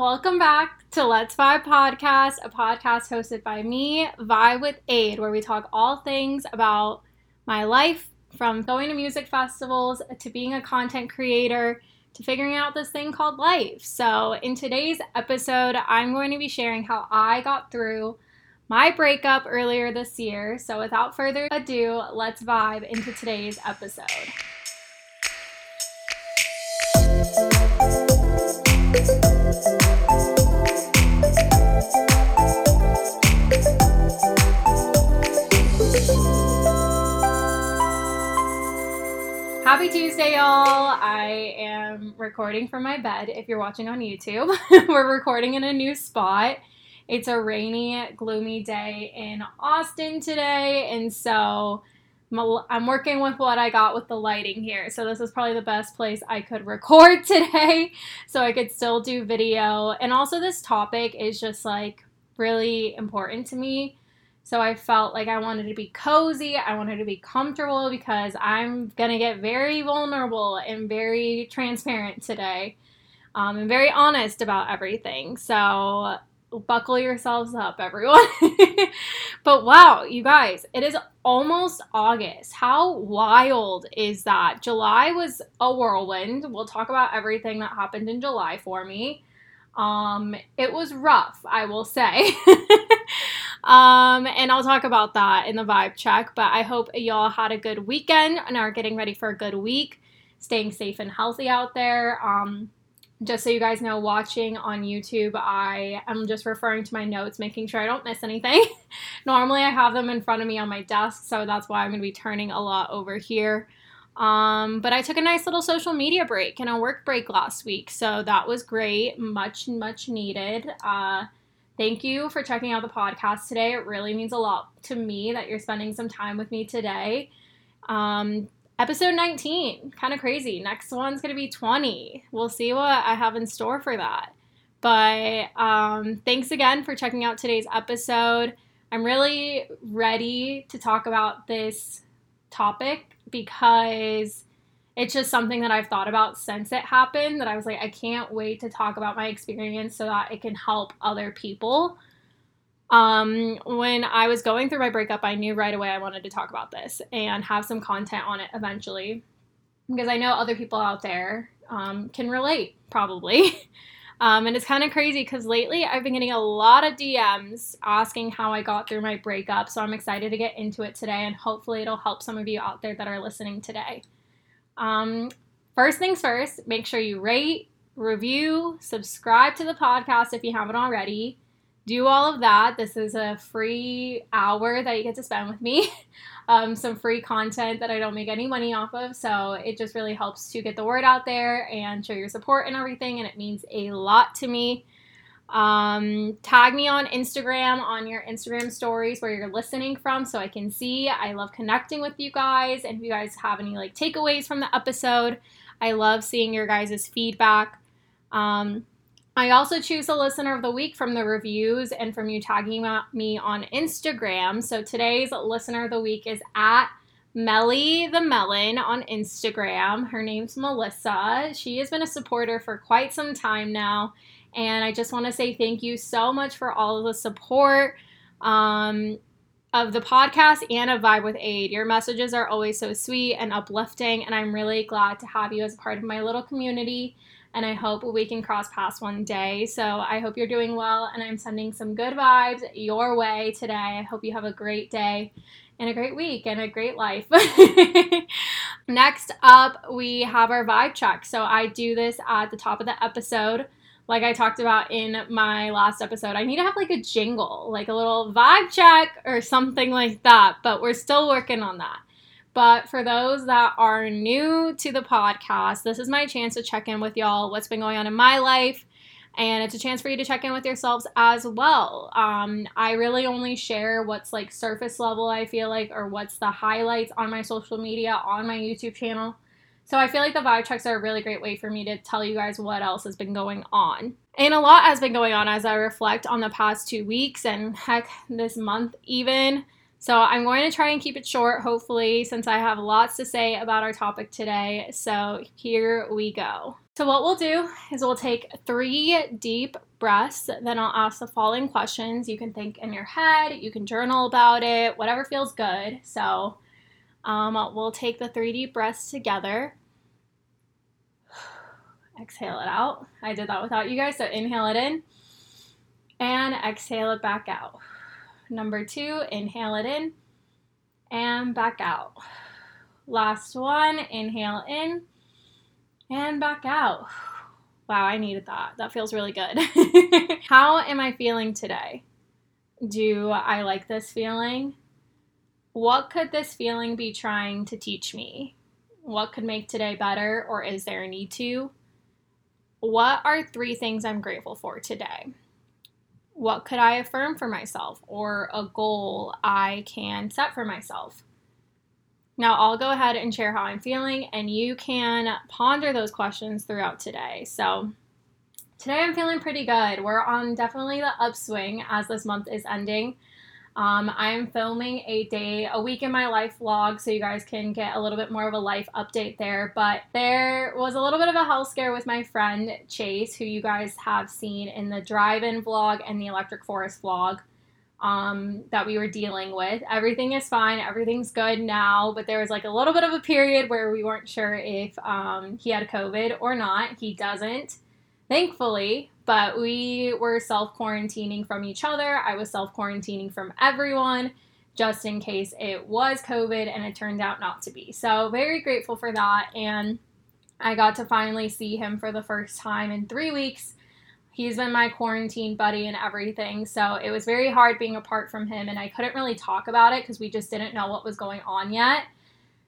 Welcome back to Let's Vibe Podcast, a podcast hosted by me, Vibe with Aid, where we talk all things about my life from going to music festivals to being a content creator to figuring out this thing called life. So, in today's episode, I'm going to be sharing how I got through my breakup earlier this year. So, without further ado, let's vibe into today's episode. Happy Tuesday, y'all. I am recording from my bed if you're watching on YouTube. We're recording in a new spot. It's a rainy, gloomy day in Austin today, and so I'm working with what I got with the lighting here. So this is probably the best place I could record today so I could still do video. And also this topic is just like really important to me. So I felt like I wanted to be cozy, I wanted to be comfortable because I'm going to get very vulnerable and very transparent today. Um, and very honest about everything. So buckle yourselves up, everyone. but wow, you guys, it is almost August. How wild is that? July was a whirlwind. We'll talk about everything that happened in July for me. Um, it was rough, I will say. um, and I'll talk about that in the vibe check. But I hope y'all had a good weekend and are getting ready for a good week, staying safe and healthy out there. Um, just so you guys know, watching on YouTube, I am just referring to my notes, making sure I don't miss anything. Normally, I have them in front of me on my desk, so that's why I'm going to be turning a lot over here. Um, but I took a nice little social media break and a work break last week, so that was great, much, much needed. Uh, thank you for checking out the podcast today. It really means a lot to me that you're spending some time with me today. Um, episode 19 kind of crazy next one's gonna be 20 we'll see what i have in store for that but um, thanks again for checking out today's episode i'm really ready to talk about this topic because it's just something that i've thought about since it happened that i was like i can't wait to talk about my experience so that it can help other people um, when I was going through my breakup, I knew right away I wanted to talk about this and have some content on it eventually because I know other people out there um, can relate, probably. um, and it's kind of crazy because lately I've been getting a lot of DMs asking how I got through my breakup. So I'm excited to get into it today and hopefully it'll help some of you out there that are listening today. Um, first things first, make sure you rate, review, subscribe to the podcast if you haven't already do all of that. This is a free hour that you get to spend with me. Um, some free content that I don't make any money off of. So it just really helps to get the word out there and show your support and everything. And it means a lot to me. Um, tag me on Instagram on your Instagram stories where you're listening from so I can see. I love connecting with you guys. And if you guys have any like takeaways from the episode, I love seeing your guys' feedback. Um, I also choose a listener of the week from the reviews and from you tagging me on Instagram. So today's listener of the week is at Melly the Melon on Instagram. Her name's Melissa. She has been a supporter for quite some time now. And I just want to say thank you so much for all of the support um, of the podcast and of Vibe with Aid. Your messages are always so sweet and uplifting, and I'm really glad to have you as part of my little community and I hope we can cross paths one day. So I hope you're doing well, and I'm sending some good vibes your way today. I hope you have a great day and a great week and a great life. Next up, we have our vibe check. So I do this at the top of the episode. Like I talked about in my last episode, I need to have like a jingle, like a little vibe check or something like that, but we're still working on that. But for those that are new to the podcast, this is my chance to check in with y'all what's been going on in my life. And it's a chance for you to check in with yourselves as well. Um, I really only share what's like surface level, I feel like, or what's the highlights on my social media, on my YouTube channel. So I feel like the vibe checks are a really great way for me to tell you guys what else has been going on. And a lot has been going on as I reflect on the past two weeks and heck, this month even. So I'm going to try and keep it short, hopefully, since I have lots to say about our topic today. So here we go. So, what we'll do is we'll take three deep breaths. Then I'll ask the following questions. You can think in your head, you can journal about it, whatever feels good. So um, we'll take the three deep breaths together. Exhale it out. I did that without you guys. So inhale it in and exhale it back out. Number two, inhale it in and back out. Last one, inhale in and back out. Wow, I needed that. That feels really good. How am I feeling today? Do I like this feeling? What could this feeling be trying to teach me? What could make today better, or is there a need to? What are three things I'm grateful for today? What could I affirm for myself, or a goal I can set for myself? Now, I'll go ahead and share how I'm feeling, and you can ponder those questions throughout today. So, today I'm feeling pretty good. We're on definitely the upswing as this month is ending. Um, I'm filming a day, a week in my life vlog, so you guys can get a little bit more of a life update there. But there was a little bit of a health scare with my friend Chase, who you guys have seen in the drive in vlog and the Electric Forest vlog um, that we were dealing with. Everything is fine, everything's good now, but there was like a little bit of a period where we weren't sure if um, he had COVID or not. He doesn't, thankfully but we were self quarantining from each other. I was self quarantining from everyone just in case it was COVID and it turned out not to be. So, very grateful for that. And I got to finally see him for the first time in three weeks. He's been my quarantine buddy and everything. So, it was very hard being apart from him, and I couldn't really talk about it because we just didn't know what was going on yet.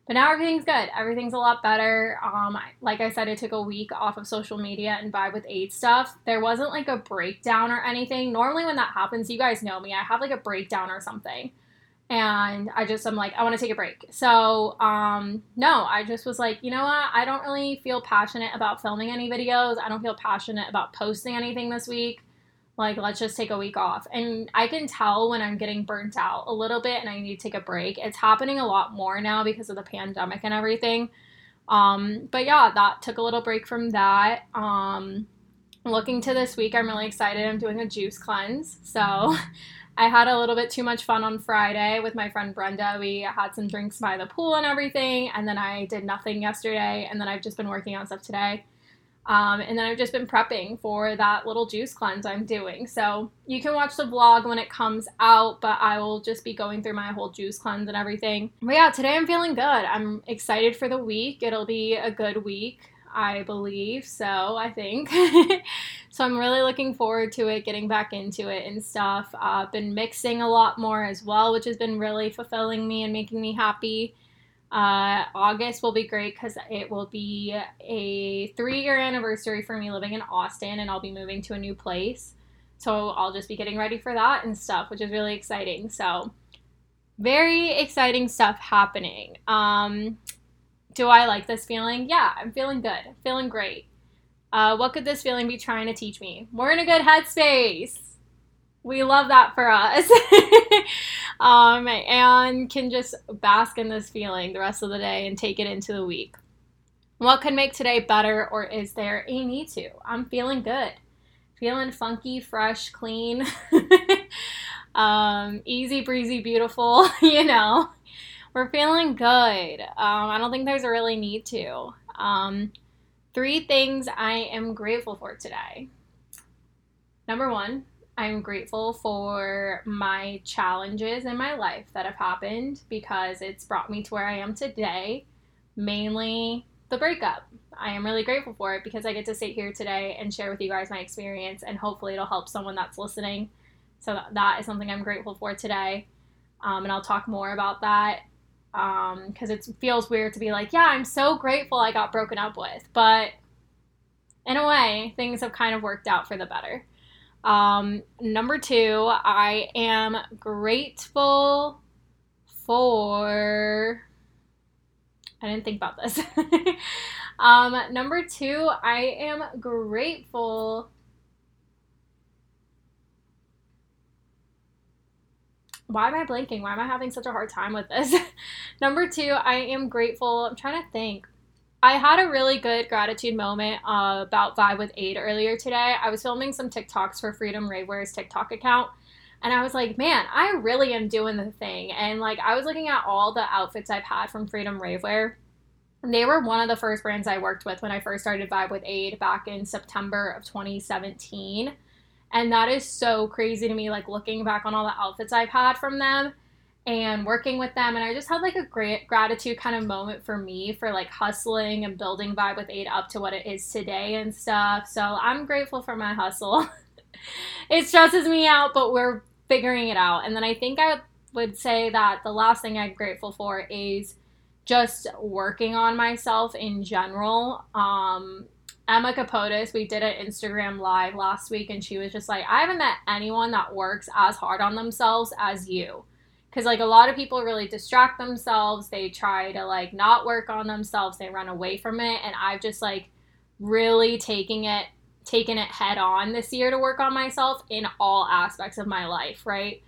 But now everything's good. Everything's a lot better. Um, like I said, I took a week off of social media and vibe with aid stuff. There wasn't like a breakdown or anything. Normally, when that happens, you guys know me. I have like a breakdown or something, and I just I'm like I want to take a break. So um, no, I just was like, you know what? I don't really feel passionate about filming any videos. I don't feel passionate about posting anything this week like let's just take a week off. And i can tell when i'm getting burnt out a little bit and i need to take a break. It's happening a lot more now because of the pandemic and everything. Um, but yeah that took a little break from that. Um, looking to this week i'm really excited. I'm doing a juice cleanse. So i had a little bit too much fun on friday with my friend brenda. We had some drinks by the pool and everything. And then i did nothing yesterday. And then i've just been working on stuff today um, and then I've just been prepping for that little juice cleanse I'm doing. So you can watch the vlog when it comes out, but I will just be going through my whole juice cleanse and everything. But yeah, today I'm feeling good. I'm excited for the week. It'll be a good week, I believe. So I think. so I'm really looking forward to it, getting back into it and stuff. I've uh, been mixing a lot more as well, which has been really fulfilling me and making me happy. Uh, August will be great because it will be a three year anniversary for me living in Austin and I'll be moving to a new place. So I'll just be getting ready for that and stuff, which is really exciting. So, very exciting stuff happening. Um, do I like this feeling? Yeah, I'm feeling good. feeling great. Uh, what could this feeling be trying to teach me? We're in a good headspace we love that for us. um, and can just bask in this feeling the rest of the day and take it into the week. What could make today better, or is there a need to? I'm feeling good. Feeling funky, fresh, clean, um, easy breezy, beautiful, you know. We're feeling good. Um, I don't think there's a really need to. Um, three things I am grateful for today. Number one, I'm grateful for my challenges in my life that have happened because it's brought me to where I am today, mainly the breakup. I am really grateful for it because I get to sit here today and share with you guys my experience, and hopefully, it'll help someone that's listening. So, that is something I'm grateful for today. Um, and I'll talk more about that because um, it feels weird to be like, yeah, I'm so grateful I got broken up with. But in a way, things have kind of worked out for the better. Um, number two, I am grateful for. I didn't think about this. um, number two, I am grateful. Why am I blanking? Why am I having such a hard time with this? number two, I am grateful. I'm trying to think. I had a really good gratitude moment uh, about Vibe with Aid earlier today. I was filming some TikToks for Freedom Ravewear's TikTok account, and I was like, man, I really am doing the thing. And like, I was looking at all the outfits I've had from Freedom Ravewear. And they were one of the first brands I worked with when I first started Vibe with Aid back in September of 2017. And that is so crazy to me, like looking back on all the outfits I've had from them and working with them. And I just had like a great gratitude kind of moment for me for like hustling and building Vibe with Aid up to what it is today and stuff. So I'm grateful for my hustle. it stresses me out, but we're figuring it out. And then I think I would say that the last thing I'm grateful for is just working on myself in general. Um, Emma Capotis, we did an Instagram live last week, and she was just like, I haven't met anyone that works as hard on themselves as you. Because, like, a lot of people really distract themselves. They try to, like, not work on themselves. They run away from it. And I've just, like, really taking it taken it head on this year to work on myself in all aspects of my life, right?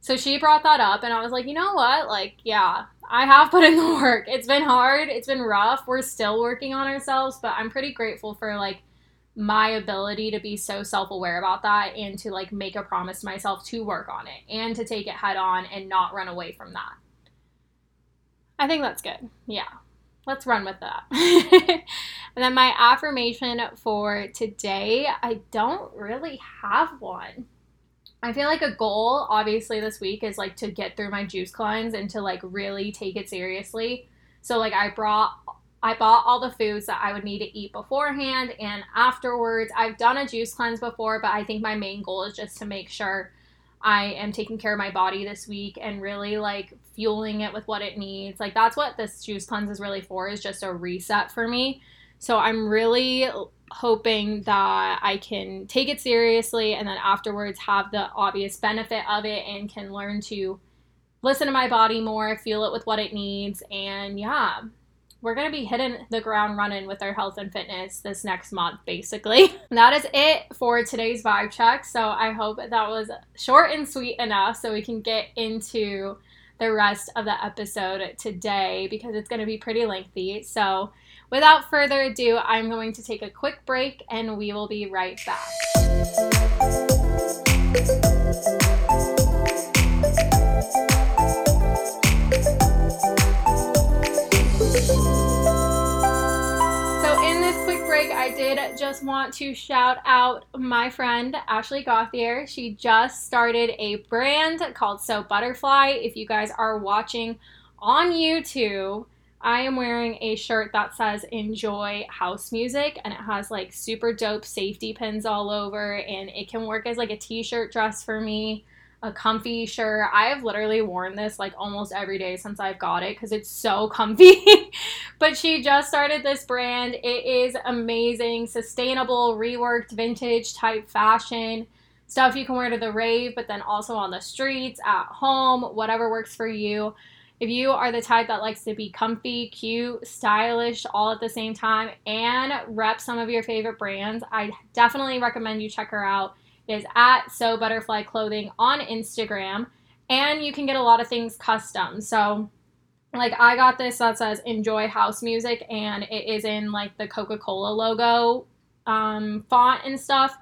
So she brought that up, and I was like, you know what? Like, yeah, I have put in the work. It's been hard, it's been rough. We're still working on ourselves, but I'm pretty grateful for like my ability to be so self aware about that and to like make a promise to myself to work on it and to take it head on and not run away from that. I think that's good. Yeah let's run with that. and then my affirmation for today, I don't really have one. I feel like a goal, obviously, this week is like to get through my juice cleanse and to like really take it seriously. So, like, I brought, I bought all the foods that I would need to eat beforehand and afterwards. I've done a juice cleanse before, but I think my main goal is just to make sure I am taking care of my body this week and really like fueling it with what it needs. Like that's what this juice cleanse is really for is just a reset for me. So I'm really hoping that I can take it seriously and then afterwards have the obvious benefit of it and can learn to listen to my body more, feel it with what it needs and yeah, we're going to be hitting the ground running with our health and fitness this next month, basically. that is it for today's vibe check. So I hope that was short and sweet enough so we can get into the rest of the episode today because it's going to be pretty lengthy. So without further ado, I'm going to take a quick break and we will be right back. Did just want to shout out my friend Ashley Gauthier. She just started a brand called Soap Butterfly. If you guys are watching on YouTube, I am wearing a shirt that says enjoy house music and it has like super dope safety pins all over and it can work as like a t-shirt dress for me a comfy shirt. I have literally worn this like almost every day since I've got it because it's so comfy. but she just started this brand. It is amazing, sustainable, reworked, vintage type fashion. Stuff you can wear to the rave, but then also on the streets, at home, whatever works for you. If you are the type that likes to be comfy, cute, stylish all at the same time, and rep some of your favorite brands, I definitely recommend you check her out is at So Butterfly Clothing on Instagram, and you can get a lot of things custom. So, like I got this that says "Enjoy House Music," and it is in like the Coca Cola logo um, font and stuff.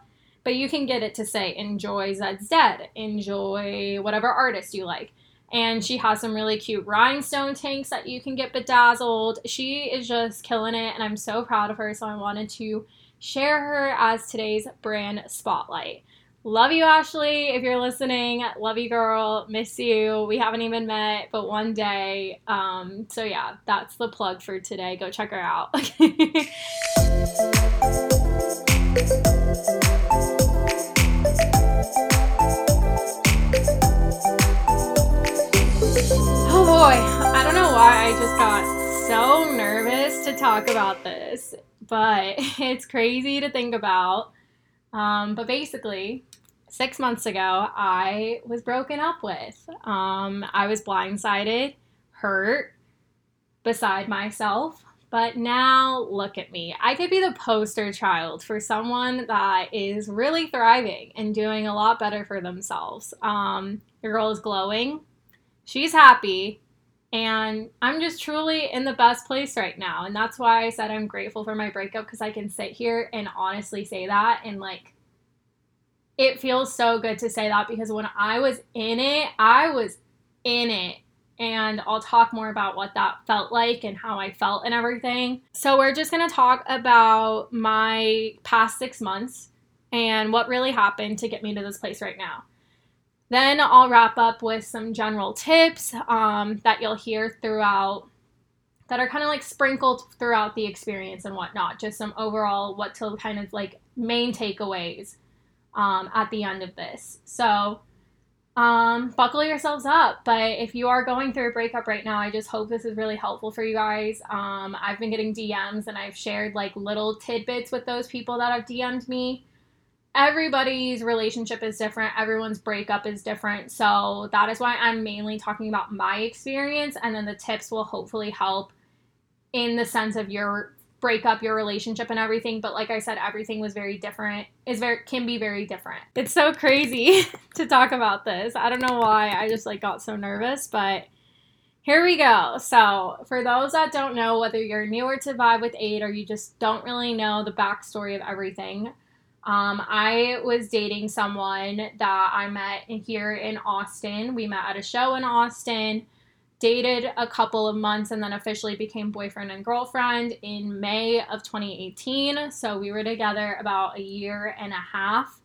But you can get it to say "Enjoy Zeds Dead," "Enjoy whatever artist you like." And she has some really cute rhinestone tanks that you can get bedazzled. She is just killing it, and I'm so proud of her. So I wanted to share her as today's brand spotlight. Love you, Ashley, if you're listening. Love you, girl. Miss you. We haven't even met, but one day. Um, so, yeah, that's the plug for today. Go check her out. oh boy, I don't know why I just got so nervous to talk about this, but it's crazy to think about. Um, but basically, six months ago, I was broken up with. Um, I was blindsided, hurt, beside myself. But now look at me. I could be the poster child for someone that is really thriving and doing a lot better for themselves. Um, your girl is glowing. She's happy. And I'm just truly in the best place right now. And that's why I said I'm grateful for my breakup because I can sit here and honestly say that. And like, it feels so good to say that because when I was in it, I was in it. And I'll talk more about what that felt like and how I felt and everything. So, we're just gonna talk about my past six months and what really happened to get me to this place right now. Then I'll wrap up with some general tips um, that you'll hear throughout that are kind of like sprinkled throughout the experience and whatnot. Just some overall what to kind of like main takeaways um, at the end of this. So um, buckle yourselves up. But if you are going through a breakup right now, I just hope this is really helpful for you guys. Um, I've been getting DMs and I've shared like little tidbits with those people that have DM'd me everybody's relationship is different, everyone's breakup is different. So that is why I'm mainly talking about my experience, and then the tips will hopefully help in the sense of your breakup, your relationship, and everything. But like I said, everything was very different. Is very can be very different. It's so crazy to talk about this. I don't know why. I just like got so nervous, but. Here we go. So, for those that don't know, whether you're newer to Vibe with Aid or you just don't really know the backstory of everything, um, I was dating someone that I met here in Austin. We met at a show in Austin, dated a couple of months, and then officially became boyfriend and girlfriend in May of 2018. So we were together about a year and a half.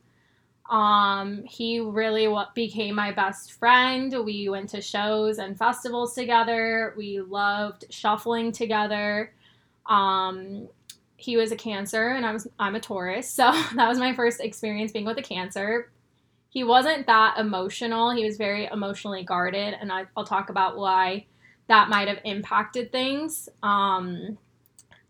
Um, he really what became my best friend. We went to shows and festivals together. We loved shuffling together. Um, he was a cancer and I was I'm a Taurus. So that was my first experience being with a cancer. He wasn't that emotional. He was very emotionally guarded and I, will talk about why that might have impacted things. Um,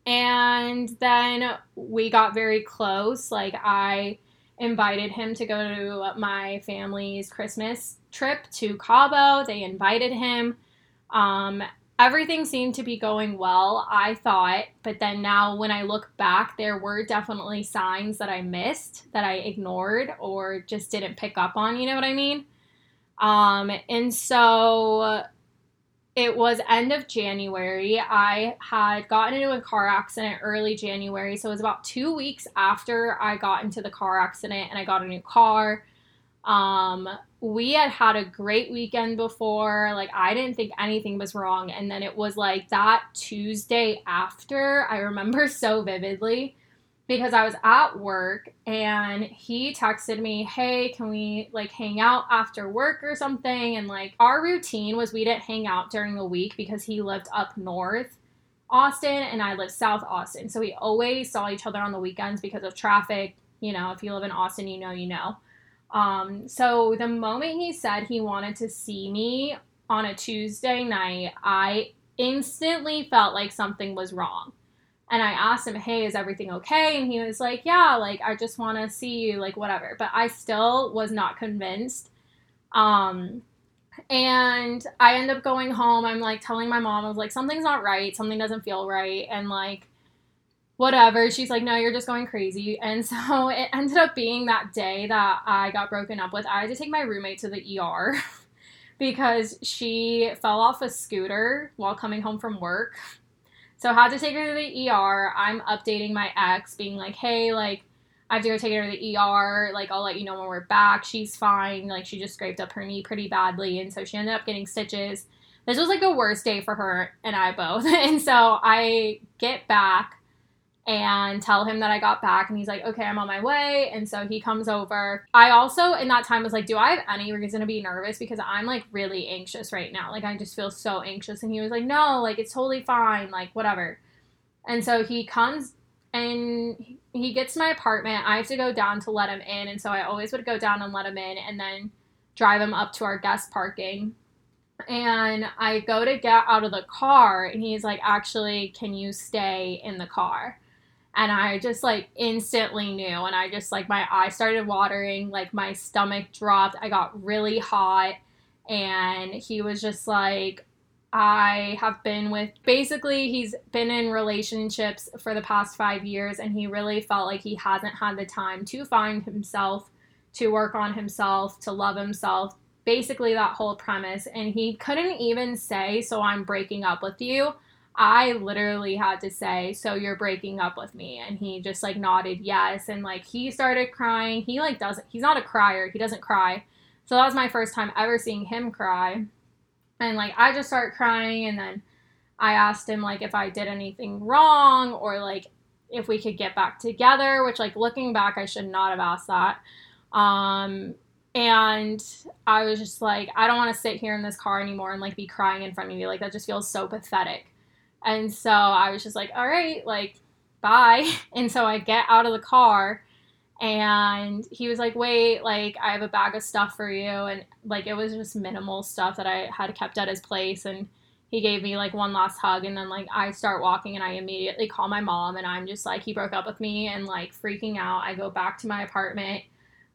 and then we got very close. Like I invited him to go to my family's Christmas trip to Cabo. They invited him. Um, everything seemed to be going well, I thought. But then now, when I look back, there were definitely signs that I missed, that I ignored, or just didn't pick up on. You know what I mean? Um, and so it was end of January. I had gotten into a car accident early January. So it was about two weeks after I got into the car accident and I got a new car. Um, we had had a great weekend before. Like, I didn't think anything was wrong. And then it was like that Tuesday after, I remember so vividly because I was at work and he texted me, Hey, can we like hang out after work or something? And like, our routine was we didn't hang out during the week because he lived up north. Austin and I lived South Austin. So we always saw each other on the weekends because of traffic. You know, if you live in Austin, you know, you know. Um, so the moment he said he wanted to see me on a Tuesday night, I instantly felt like something was wrong. And I asked him, Hey, is everything okay? And he was like, Yeah, like, I just want to see you, like, whatever. But I still was not convinced. Um, and I end up going home. I'm like telling my mom, I was like, Something's not right. Something doesn't feel right. And like, whatever. She's like, no, you're just going crazy. And so it ended up being that day that I got broken up with. I had to take my roommate to the ER because she fell off a scooter while coming home from work. So I had to take her to the ER. I'm updating my ex, being like, hey, like, I have to go take her to the ER. Like, I'll let you know when we're back. She's fine. Like, she just scraped up her knee pretty badly. And so she ended up getting stitches. This was like a worst day for her and I both. And so I get back and tell him that I got back. And he's like, okay, I'm on my way. And so he comes over. I also, in that time, was like, do I have any reason to be nervous? Because I'm like really anxious right now. Like, I just feel so anxious. And he was like, no, like, it's totally fine. Like, whatever. And so he comes and he gets to my apartment. I have to go down to let him in. And so I always would go down and let him in and then drive him up to our guest parking. And I go to get out of the car, and he's like, actually, can you stay in the car? And I just like instantly knew and I just like my eyes started watering, like my stomach dropped. I got really hot and he was just like I have been with basically he's been in relationships for the past 5 years and he really felt like he hasn't had the time to find himself, to work on himself, to love himself, basically that whole premise. And he couldn't even say, So I'm breaking up with you. I literally had to say, So you're breaking up with me. And he just like nodded yes. And like he started crying. He like doesn't, he's not a crier. He doesn't cry. So that was my first time ever seeing him cry. And like I just started crying. And then I asked him like if I did anything wrong or like if we could get back together, which like looking back, I should not have asked that. Um, and I was just like, I don't want to sit here in this car anymore and like be crying in front of you. Like that just feels so pathetic. And so I was just like, all right, like, bye. And so I get out of the car and he was like, wait, like, I have a bag of stuff for you. And like, it was just minimal stuff that I had kept at his place. And he gave me like one last hug. And then like, I start walking and I immediately call my mom. And I'm just like, he broke up with me and like freaking out. I go back to my apartment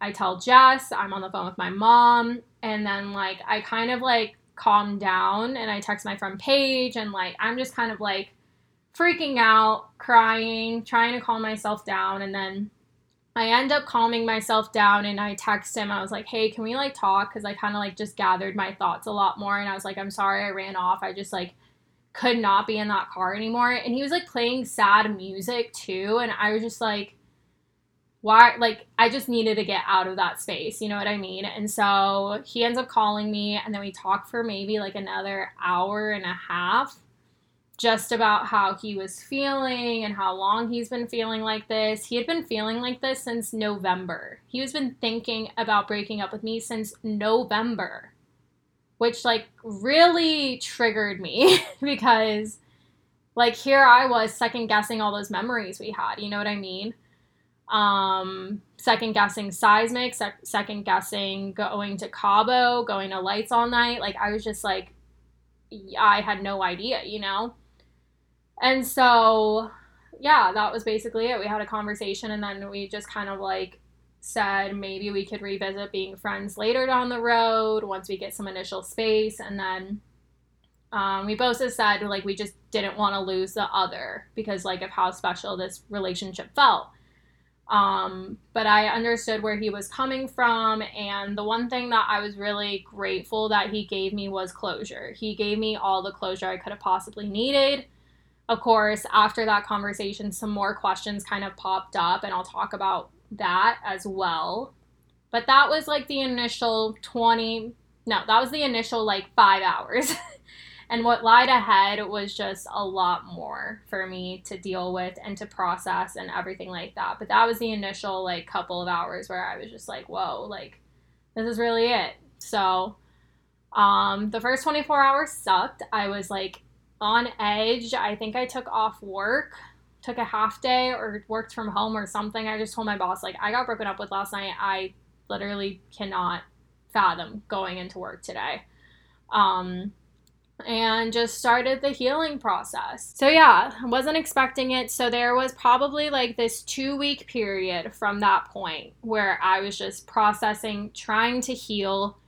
I tell Jess, I'm on the phone with my mom, and then like I kind of like calm down and I text my friend Paige and like I'm just kind of like freaking out, crying, trying to calm myself down and then I end up calming myself down and I text him. I was like, "Hey, can we like talk cuz I kind of like just gathered my thoughts a lot more and I was like, "I'm sorry I ran off. I just like could not be in that car anymore." And he was like playing sad music too and I was just like why like I just needed to get out of that space, you know what I mean? And so he ends up calling me and then we talk for maybe like another hour and a half just about how he was feeling and how long he's been feeling like this. He had been feeling like this since November. He has been thinking about breaking up with me since November, which like really triggered me because like here I was second guessing all those memories we had, you know what I mean? Um, second guessing Seismic, sec- second guessing going to Cabo, going to Lights All Night. Like I was just like, I had no idea, you know? And so, yeah, that was basically it. We had a conversation and then we just kind of like said maybe we could revisit being friends later down the road once we get some initial space. And then um, we both just said like we just didn't want to lose the other because like of how special this relationship felt. Um, but I understood where he was coming from. And the one thing that I was really grateful that he gave me was closure. He gave me all the closure I could have possibly needed. Of course, after that conversation, some more questions kind of popped up, and I'll talk about that as well. But that was like the initial 20, no, that was the initial like five hours. And what lied ahead was just a lot more for me to deal with and to process and everything like that. But that was the initial like couple of hours where I was just like, whoa, like this is really it. So um the first 24 hours sucked. I was like on edge. I think I took off work, took a half day or worked from home or something. I just told my boss like I got broken up with last night. I literally cannot fathom going into work today. Um and just started the healing process. So, yeah, I wasn't expecting it. So, there was probably like this two week period from that point where I was just processing, trying to heal.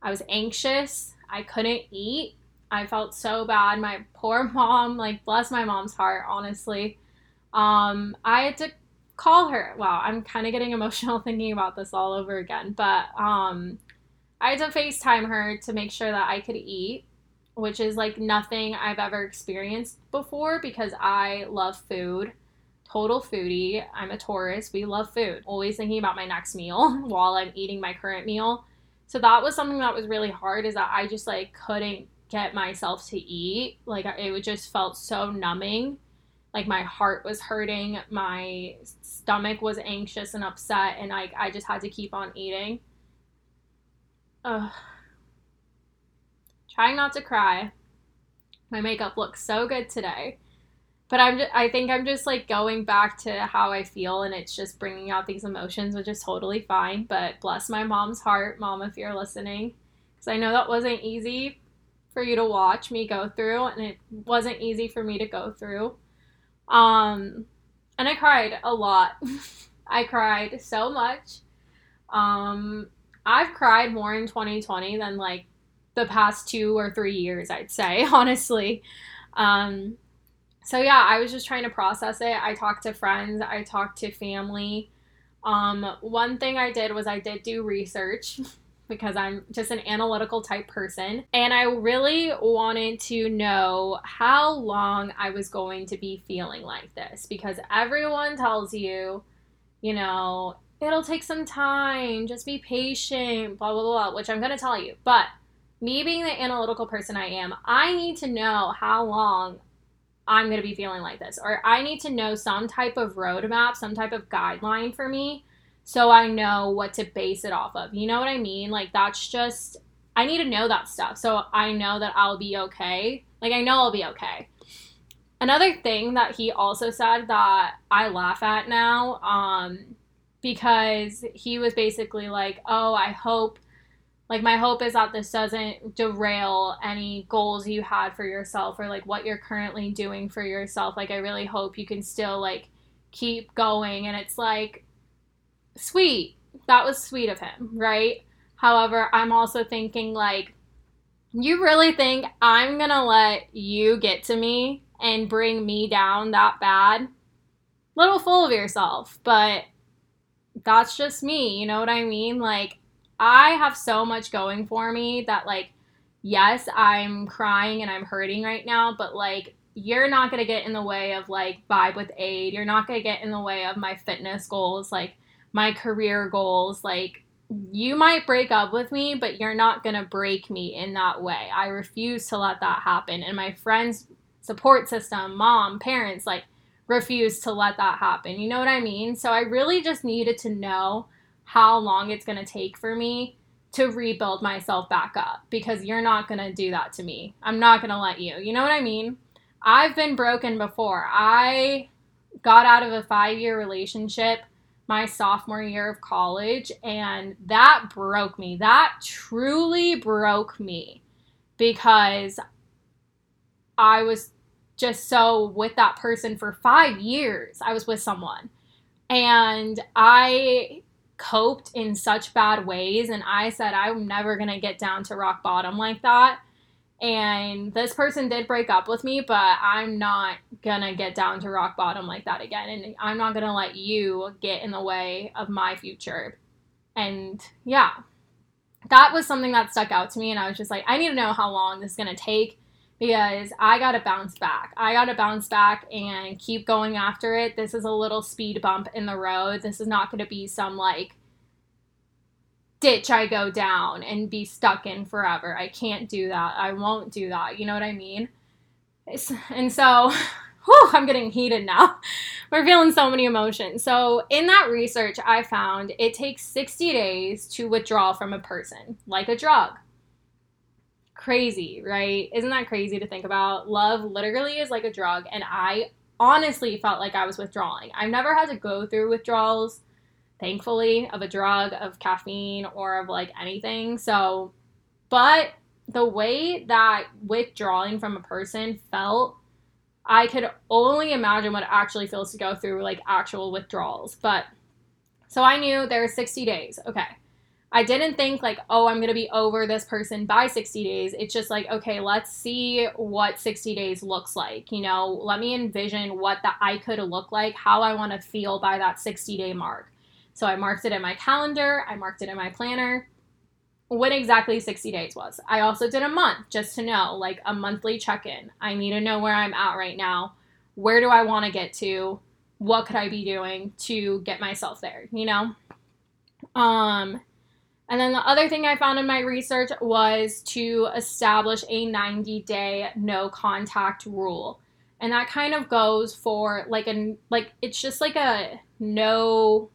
I was anxious. I couldn't eat. I felt so bad. My poor mom, like, bless my mom's heart, honestly. Um, I had to call her. Wow, I'm kind of getting emotional thinking about this all over again. But um, I had to FaceTime her to make sure that I could eat which is like nothing I've ever experienced before because I love food. Total foodie. I'm a Taurus. We love food. Always thinking about my next meal while I'm eating my current meal. So that was something that was really hard is that I just like couldn't get myself to eat. Like it just felt so numbing. Like my heart was hurting, my stomach was anxious and upset and like I just had to keep on eating. Ugh trying not to cry. My makeup looks so good today. But I'm just, I think I'm just like going back to how I feel and it's just bringing out these emotions, which is totally fine. But bless my mom's heart, mom, if you're listening. Because I know that wasn't easy for you to watch me go through and it wasn't easy for me to go through. Um, and I cried a lot. I cried so much. Um, I've cried more in 2020 than like the past two or three years, I'd say, honestly. Um, so yeah, I was just trying to process it. I talked to friends, I talked to family. Um, one thing I did was I did do research, because I'm just an analytical type person. And I really wanted to know how long I was going to be feeling like this because everyone tells you, you know, it'll take some time, just be patient, blah, blah, blah, which I'm going to tell you. But me being the analytical person I am, I need to know how long I'm going to be feeling like this, or I need to know some type of roadmap, some type of guideline for me so I know what to base it off of. You know what I mean? Like, that's just, I need to know that stuff so I know that I'll be okay. Like, I know I'll be okay. Another thing that he also said that I laugh at now, um, because he was basically like, oh, I hope like my hope is that this doesn't derail any goals you had for yourself or like what you're currently doing for yourself. Like i really hope you can still like keep going. And it's like sweet. That was sweet of him right? However i'm also thinking like you really think i'm gonna let you get to me and bring me down that bad? Little full of yourself but that's just me you know what i mean? Like I have so much going for me that like yes, I'm crying and I'm hurting right now, but like you're not going to get in the way of like vibe with aid. You're not going to get in the way of my fitness goals, like my career goals. Like you might break up with me, but you're not going to break me in that way. I refuse to let that happen. And my friends support system, mom, parents like refuse to let that happen. You know what I mean? So I really just needed to know how long it's going to take for me to rebuild myself back up because you're not going to do that to me. I'm not going to let you. You know what I mean? I've been broken before. I got out of a five year relationship my sophomore year of college, and that broke me. That truly broke me because I was just so with that person for five years. I was with someone. And I coped in such bad ways. And I said, I'm never going to get down to rock bottom like that. And this person did break up with me, but I'm not going to get down to rock bottom like that again. And I'm not going to let you get in the way of my future. And yeah, that was something that stuck out to me. And I was just like, I need to know how long this is going to take because I got to bounce back. I got to bounce back and keep going after it. This is a little speed bump in the road. This is not going to be some like ditch I go down and be stuck in forever. I can't do that. I won't do that. You know what I mean? It's, and so, whew, I'm getting heated now. We're feeling so many emotions. So, in that research, I found it takes 60 days to withdraw from a person, like a drug crazy, right? Isn't that crazy to think about? Love literally is like a drug, and I honestly felt like I was withdrawing. I've never had to go through withdrawals, thankfully, of a drug, of caffeine, or of like anything. So, but the way that withdrawing from a person felt, I could only imagine what it actually feels to go through like actual withdrawals. But so I knew there were 60 days. Okay. I didn't think like, oh, I'm going to be over this person by 60 days. It's just like, okay, let's see what 60 days looks like. You know, let me envision what that I could look like, how I want to feel by that 60 day mark. So I marked it in my calendar, I marked it in my planner. What exactly 60 days was. I also did a month just to know, like a monthly check in. I need to know where I'm at right now. Where do I want to get to? What could I be doing to get myself there, you know? Um, and then the other thing I found in my research was to establish a 90 day no contact rule. And that kind of goes for like a like it's just like a no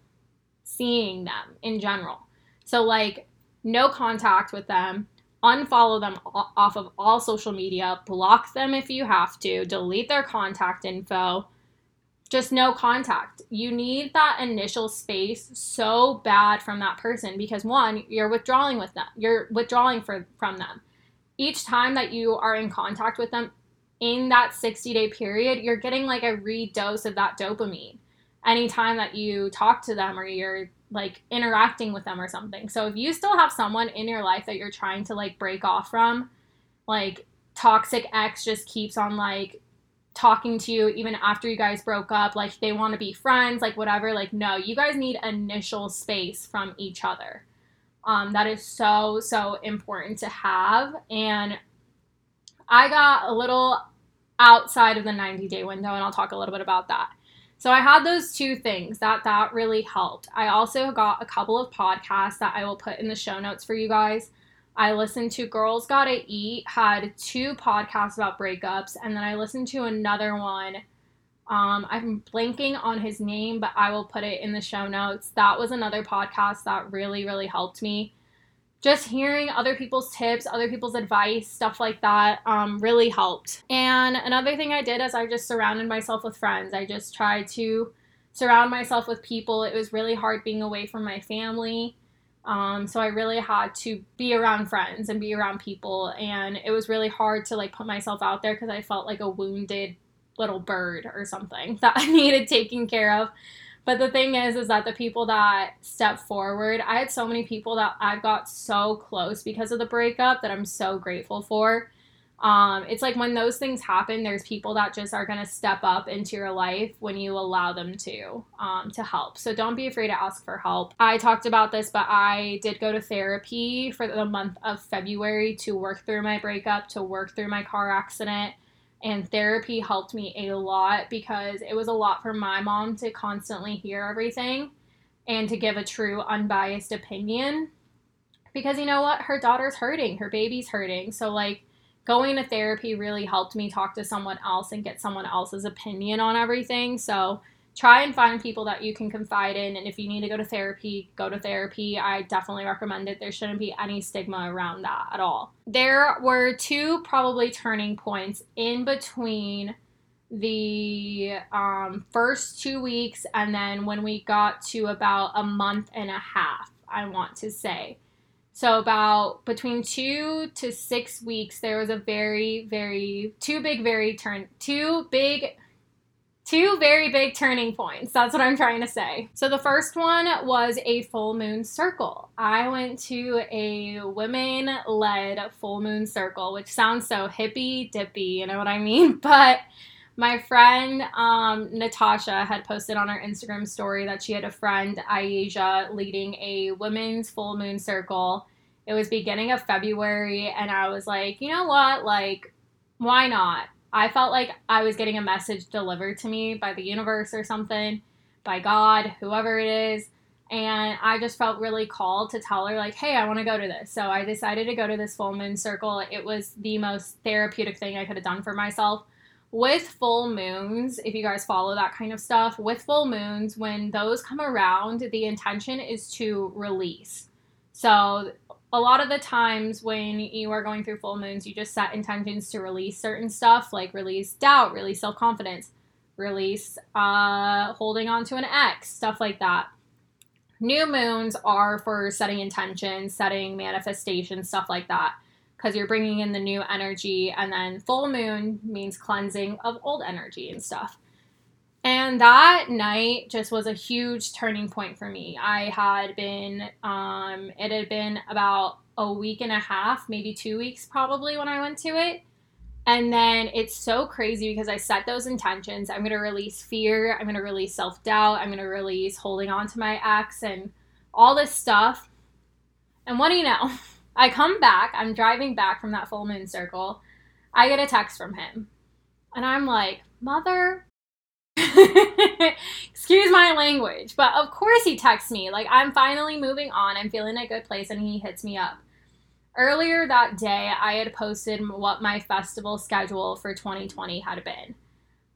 seeing them in general. So like no contact with them, unfollow them off of all social media, block them if you have to, delete their contact info, just no contact. You need that initial space so bad from that person because one, you're withdrawing with them. You're withdrawing for, from them. Each time that you are in contact with them in that 60 day period, you're getting like a redose of that dopamine. Anytime that you talk to them or you're like interacting with them or something. So if you still have someone in your life that you're trying to like break off from, like toxic ex just keeps on like talking to you even after you guys broke up like they want to be friends like whatever like no you guys need initial space from each other Um, that is so, so important to have. And I got a little outside of the 90 day window, and I'll talk a little bit about that. So I had those two things that that really helped. I also got a couple of podcasts that I will put in the show notes for you guys. I listened to Girls Gotta Eat, had two podcasts about breakups, and then I listened to another one. Um, I'm blanking on his name, but I will put it in the show notes. That was another podcast that really, really helped me just hearing other people's tips, other people's advice, stuff like that, um, really helped. And another thing I did is I just surrounded myself with friends. I just tried to surround myself with people. It was really hard being away from my family. Um, so I really had to be around friends and be around people. And it was really hard to like put myself out there because I felt like a wounded little bird or something that I needed taken care of. But the thing is, is that the people that stepped forward, I had so many people that I've got so close because of the breakup that I'm so grateful for. Um, it's like when those things happen, there's people that just are going to step up into your life when you allow them to, um, to help. So don't be afraid to ask for help. I talked about this, but I did go to therapy for the month of February to work through my breakup, to work through my car accident and therapy helped me a lot because it was a lot for my mom to constantly hear everything and to give a true unbiased opinion because you know what her daughter's hurting her baby's hurting so like going to therapy really helped me talk to someone else and get someone else's opinion on everything so try and find people that you can confide in. And if you need to go to therapy, go to therapy. I definitely recommend it. There shouldn't be any stigma around that at all. There were two probably turning points in between the um, first two weeks and then when we got to about a month and a half, I want to say. So, about between two to six weeks, there was a very, very, two big, very turn, two big two very big turning points. That's what I'm trying to say. So the first one was a full moon circle. I went to a women led full moon circle, which sounds so hippy dippy, you know what I mean? But my friend um, Natasha had posted on her Instagram story that she had a friend, Aisha, leading a women's full moon circle. It was beginning of February, and I was like, you know what? Like, why not? I felt like I was getting a message delivered to me by the universe or something, by God, whoever it is. And I just felt really called to tell her, like, hey, I want to go to this. So I decided to go to this full moon circle. It was the most therapeutic thing I could have done for myself. With full moons, if you guys follow that kind of stuff, with full moons, when those come around, the intention is to release. So a lot of the times when you are going through full moons, you just set intentions to release certain stuff, like release doubt, release self confidence, release uh, holding on to an ex, stuff like that. New moons are for setting intentions, setting manifestations, stuff like that, because you're bringing in the new energy. And then full moon means cleansing of old energy and stuff. And that night just was a huge turning point for me. I had been, um, it had been about a week and a half, maybe two weeks probably when I went to it. And then it's so crazy because I set those intentions. I'm going to release fear. I'm going to release self doubt. I'm going to release holding on to my ex and all this stuff. And what do you know? I come back. I'm driving back from that full moon circle. I get a text from him. And I'm like, Mother Excuse my language, but of course he texts me. Like, I'm finally moving on. I'm feeling a good place, and he hits me up. Earlier that day, I had posted what my festival schedule for 2020 had been.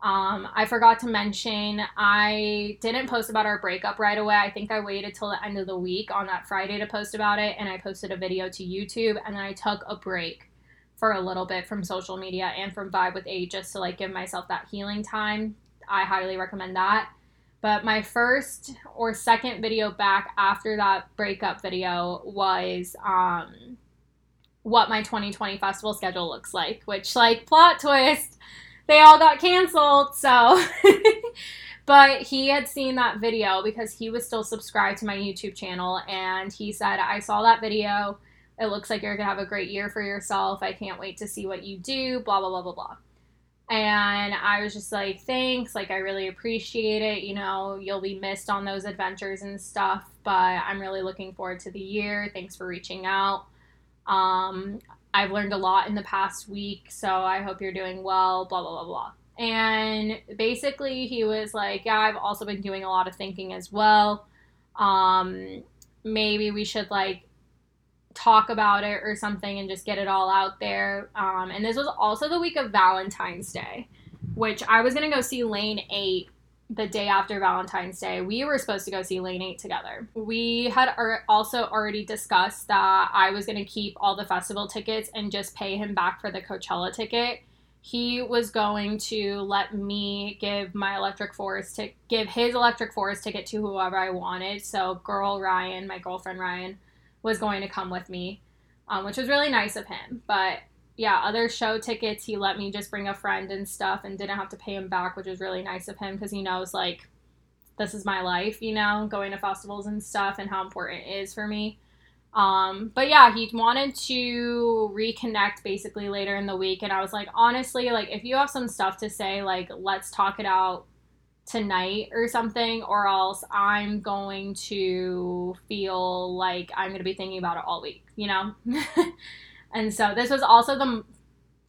Um, I forgot to mention, I didn't post about our breakup right away. I think I waited till the end of the week on that Friday to post about it, and I posted a video to YouTube, and then I took a break for a little bit from social media and from Vibe with A just to like give myself that healing time I highly recommend that. But my first or second video back after that breakup video was um, what my 2020 festival schedule looks like, which, like, plot twist, they all got canceled. So, but he had seen that video because he was still subscribed to my YouTube channel. And he said, I saw that video. It looks like you're going to have a great year for yourself. I can't wait to see what you do, blah, blah, blah, blah, blah. And I was just like, thanks. Like, I really appreciate it. You know, you'll be missed on those adventures and stuff, but I'm really looking forward to the year. Thanks for reaching out. Um, I've learned a lot in the past week, so I hope you're doing well, blah, blah, blah, blah. And basically, he was like, Yeah, I've also been doing a lot of thinking as well. Um, maybe we should like talk about it or something and just get it all out there. Um, and this was also the week of Valentine's Day, which I was going to go see Lane 8 the day after Valentine's Day. We were supposed to go see Lane 8 together. We had also already discussed that I was going to keep all the festival tickets and just pay him back for the Coachella ticket. He was going to let me give my Electric Forest to give his Electric Forest ticket to whoever I wanted. So, girl Ryan, my girlfriend Ryan, was going to come with me, um, which was really nice of him. But yeah, other show tickets, he let me just bring a friend and stuff and didn't have to pay him back, which was really nice of him because he knows, like, this is my life, you know, going to festivals and stuff and how important it is for me. Um, but yeah, he wanted to reconnect basically later in the week. And I was like, honestly, like, if you have some stuff to say, like, let's talk it out tonight or something, or else I'm going to feel like I'm going to be thinking about it all week, you know? and so this was also the.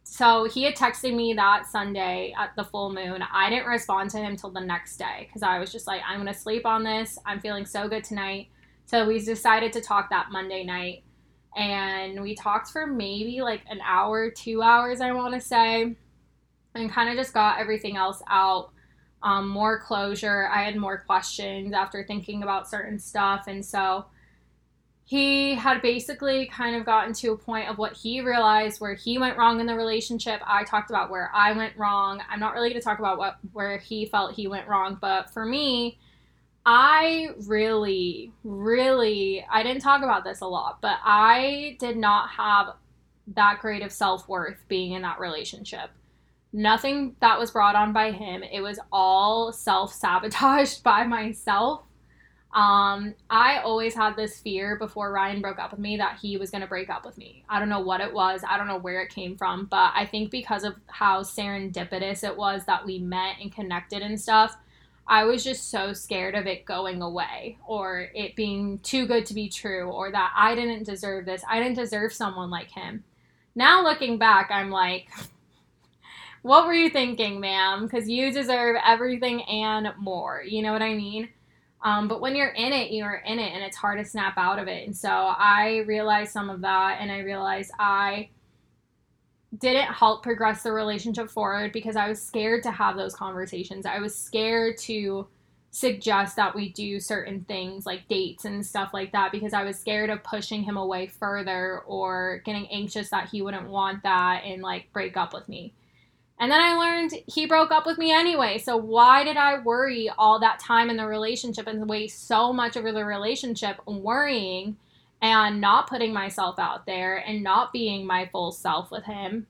So he had texted me that Sunday at the full moon. I didn't respond to him till the next day because I was just like, I'm to sleep on this. I'm feeling so good tonight. So we decided to talk that Monday night. And we talked for maybe like an hour, two hours, I want to say, and kind of just got everything else out um, more closure. I had more questions after thinking about certain stuff. And so he had basically kind of gotten to a point of what he realized where he went wrong in the relationship. I talked about where I went wrong. I'm not really going to talk about what where he felt he went wrong, but for me, I really really I didn't talk about this a lot, but I did not have that great of self-worth being in that relationship nothing that was brought on by him. It was all self sabotaged by myself. Um, I always had this fear before Ryan broke up with me that he was going to break up with me. I don't know what it was. I don't know where it came from, but I think because of how serendipitous it was that we met and connected and stuff, I was just so scared of it going away or it being too good to be true or that I didn't deserve this. I didn't deserve someone like him. Now looking back, I'm like, what were you thinking, ma'am? Because you deserve everything and more. You know what I mean? Um, but when you're in it, you're in it, and it's hard to snap out of it. And so I realized some of that, and I realized I didn't help progress the relationship forward because I was scared to have those conversations. I was scared to suggest that we do certain things like dates and stuff like that because I was scared of pushing him away further or getting anxious that he wouldn't want that and like break up with me. And then I learned he broke up with me anyway. So why did I worry all that time in the relationship and waste so much over the relationship worrying and not putting myself out there and not being my full self with him?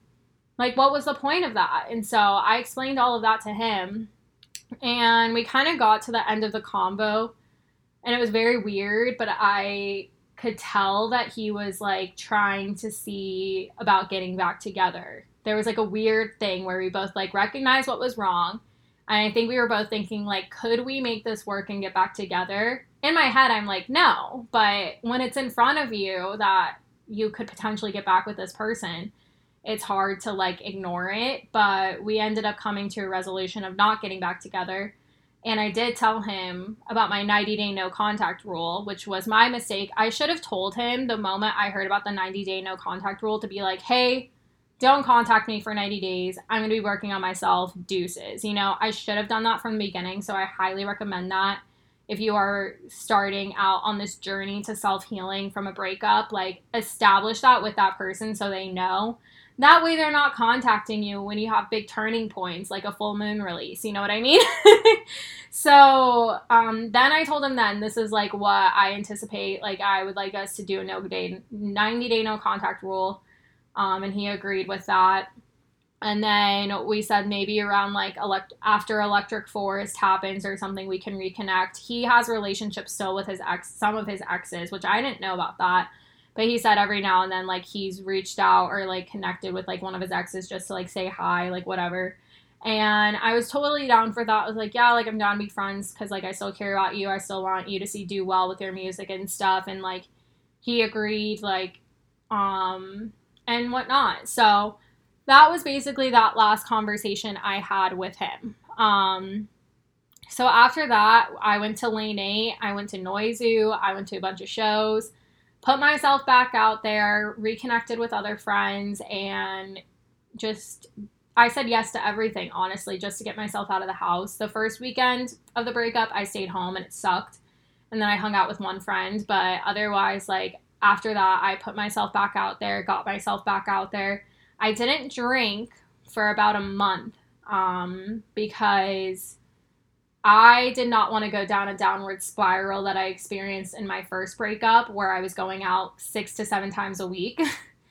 Like, what was the point of that? And so I explained all of that to him. And we kind of got to the end of the combo. And it was very weird, but I could tell that he was like trying to see about getting back together there was like a weird thing where we both like recognized what was wrong. And I think we were both thinking like, could we make this work and get back together? In my head, I'm like, no. But when it's in front of you that you could potentially get back with this person, it's hard to like ignore it. But we ended up coming to a resolution of not getting back together. And I did tell him about my 90 day no contact rule, which was my mistake. I should have told him the moment I heard about the 90 day no contact rule to be like, hey, don't contact me for 90 days. I'm going to be working on myself. Deuces. You know, I should have done that from the beginning. So I highly recommend that. If you are starting out on this journey to self healing from a breakup, like establish that with that person so they know. That way they're not contacting you when you have big turning points like a full moon release. You know what I mean? so um, then I told him then this is like what I anticipate. Like I would like us to do a no day, 90 day no contact rule um, and he agreed with that. And then we said maybe around like elect- after Electric Forest happens or something, we can reconnect. He has relationships still with his ex, some of his exes, which I didn't know about that. But he said every now and then, like he's reached out or like connected with like one of his exes just to like say hi, like whatever. And I was totally down for that. I was like, yeah, like I'm down to be friends because like I still care about you. I still want you to see do well with your music and stuff. And like he agreed, like, um, and whatnot. So that was basically that last conversation I had with him. Um, so after that, I went to Lane 8, I went to Noizu, I went to a bunch of shows, put myself back out there, reconnected with other friends, and just I said yes to everything, honestly, just to get myself out of the house. The first weekend of the breakup, I stayed home and it sucked. And then I hung out with one friend, but otherwise, like after that, I put myself back out there, got myself back out there. I didn't drink for about a month um, because I did not want to go down a downward spiral that I experienced in my first breakup, where I was going out six to seven times a week.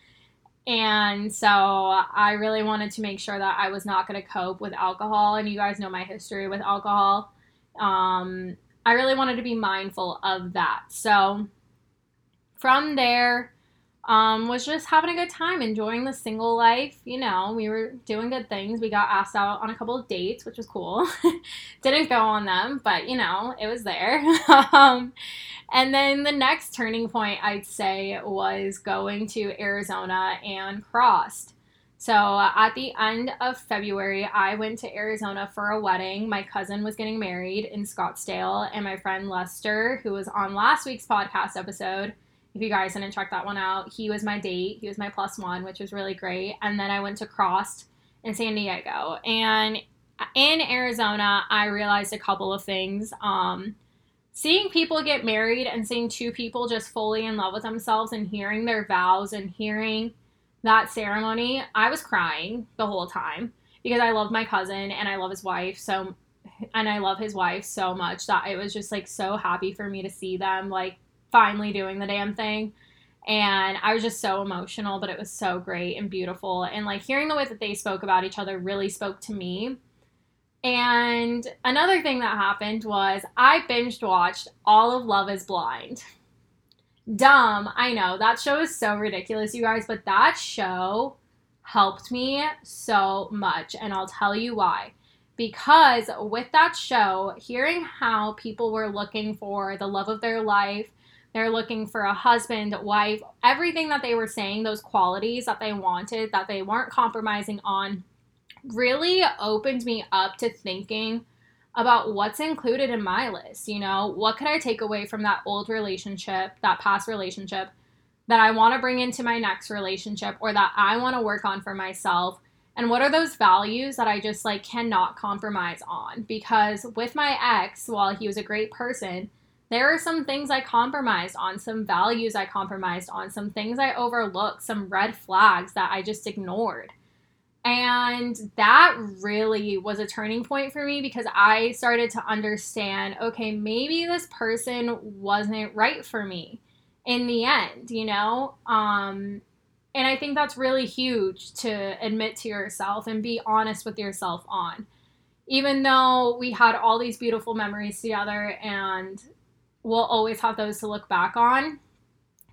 and so I really wanted to make sure that I was not going to cope with alcohol. And you guys know my history with alcohol. Um, I really wanted to be mindful of that. So from there, um, was just having a good time, enjoying the single life. You know, we were doing good things. We got asked out on a couple of dates, which was cool. Didn't go on them, but you know, it was there. um, and then the next turning point, I'd say, was going to Arizona and CRSSD. So at the end of February, I went to Arizona for a wedding. My cousin was getting married in Scottsdale, and my friend Lester, who was on last week's podcast episode, if you guys didn't check that one out, he was my date. He was my plus one, which was really great. And then I went to CRSSD in San Diego. And in Arizona, I realized a couple of things. Um, seeing people get married and seeing two people just fully in love with themselves and hearing their vows and hearing that ceremony, I was crying the whole time because I love my cousin and I love his wife so and I love his wife so much that it was just like so happy for me to see them like finally doing the damn thing. And I was just so emotional, but it was so great and beautiful. And like hearing the way that they spoke about each other really spoke to me. And another thing that happened was I binged watched all of Love is Blind. Dumb, I know. That show is so ridiculous, you guys, but that show helped me so much. And I'll tell you why. Because with that show, hearing how people were looking for the love of their life, they're looking for a husband, wife, everything that they were saying, those qualities that they wanted, that they weren't compromising on, really opened me up to thinking about what's included in my list. You know, what could I take away from that old relationship, that past relationship, that I want to bring into my next relationship or that I want to work on for myself? And what are those values that I just like cannot compromise on? Because with my ex, while he was a great person, there are some things I compromised on, some values I compromised on, some things I overlooked, some red flags that I just ignored. And that really was a turning point for me because I started to understand okay, maybe this person wasn't right for me in the end, you know? Um, and I think that's really huge to admit to yourself and be honest with yourself on. Even though we had all these beautiful memories together and we'll always have those to look back on.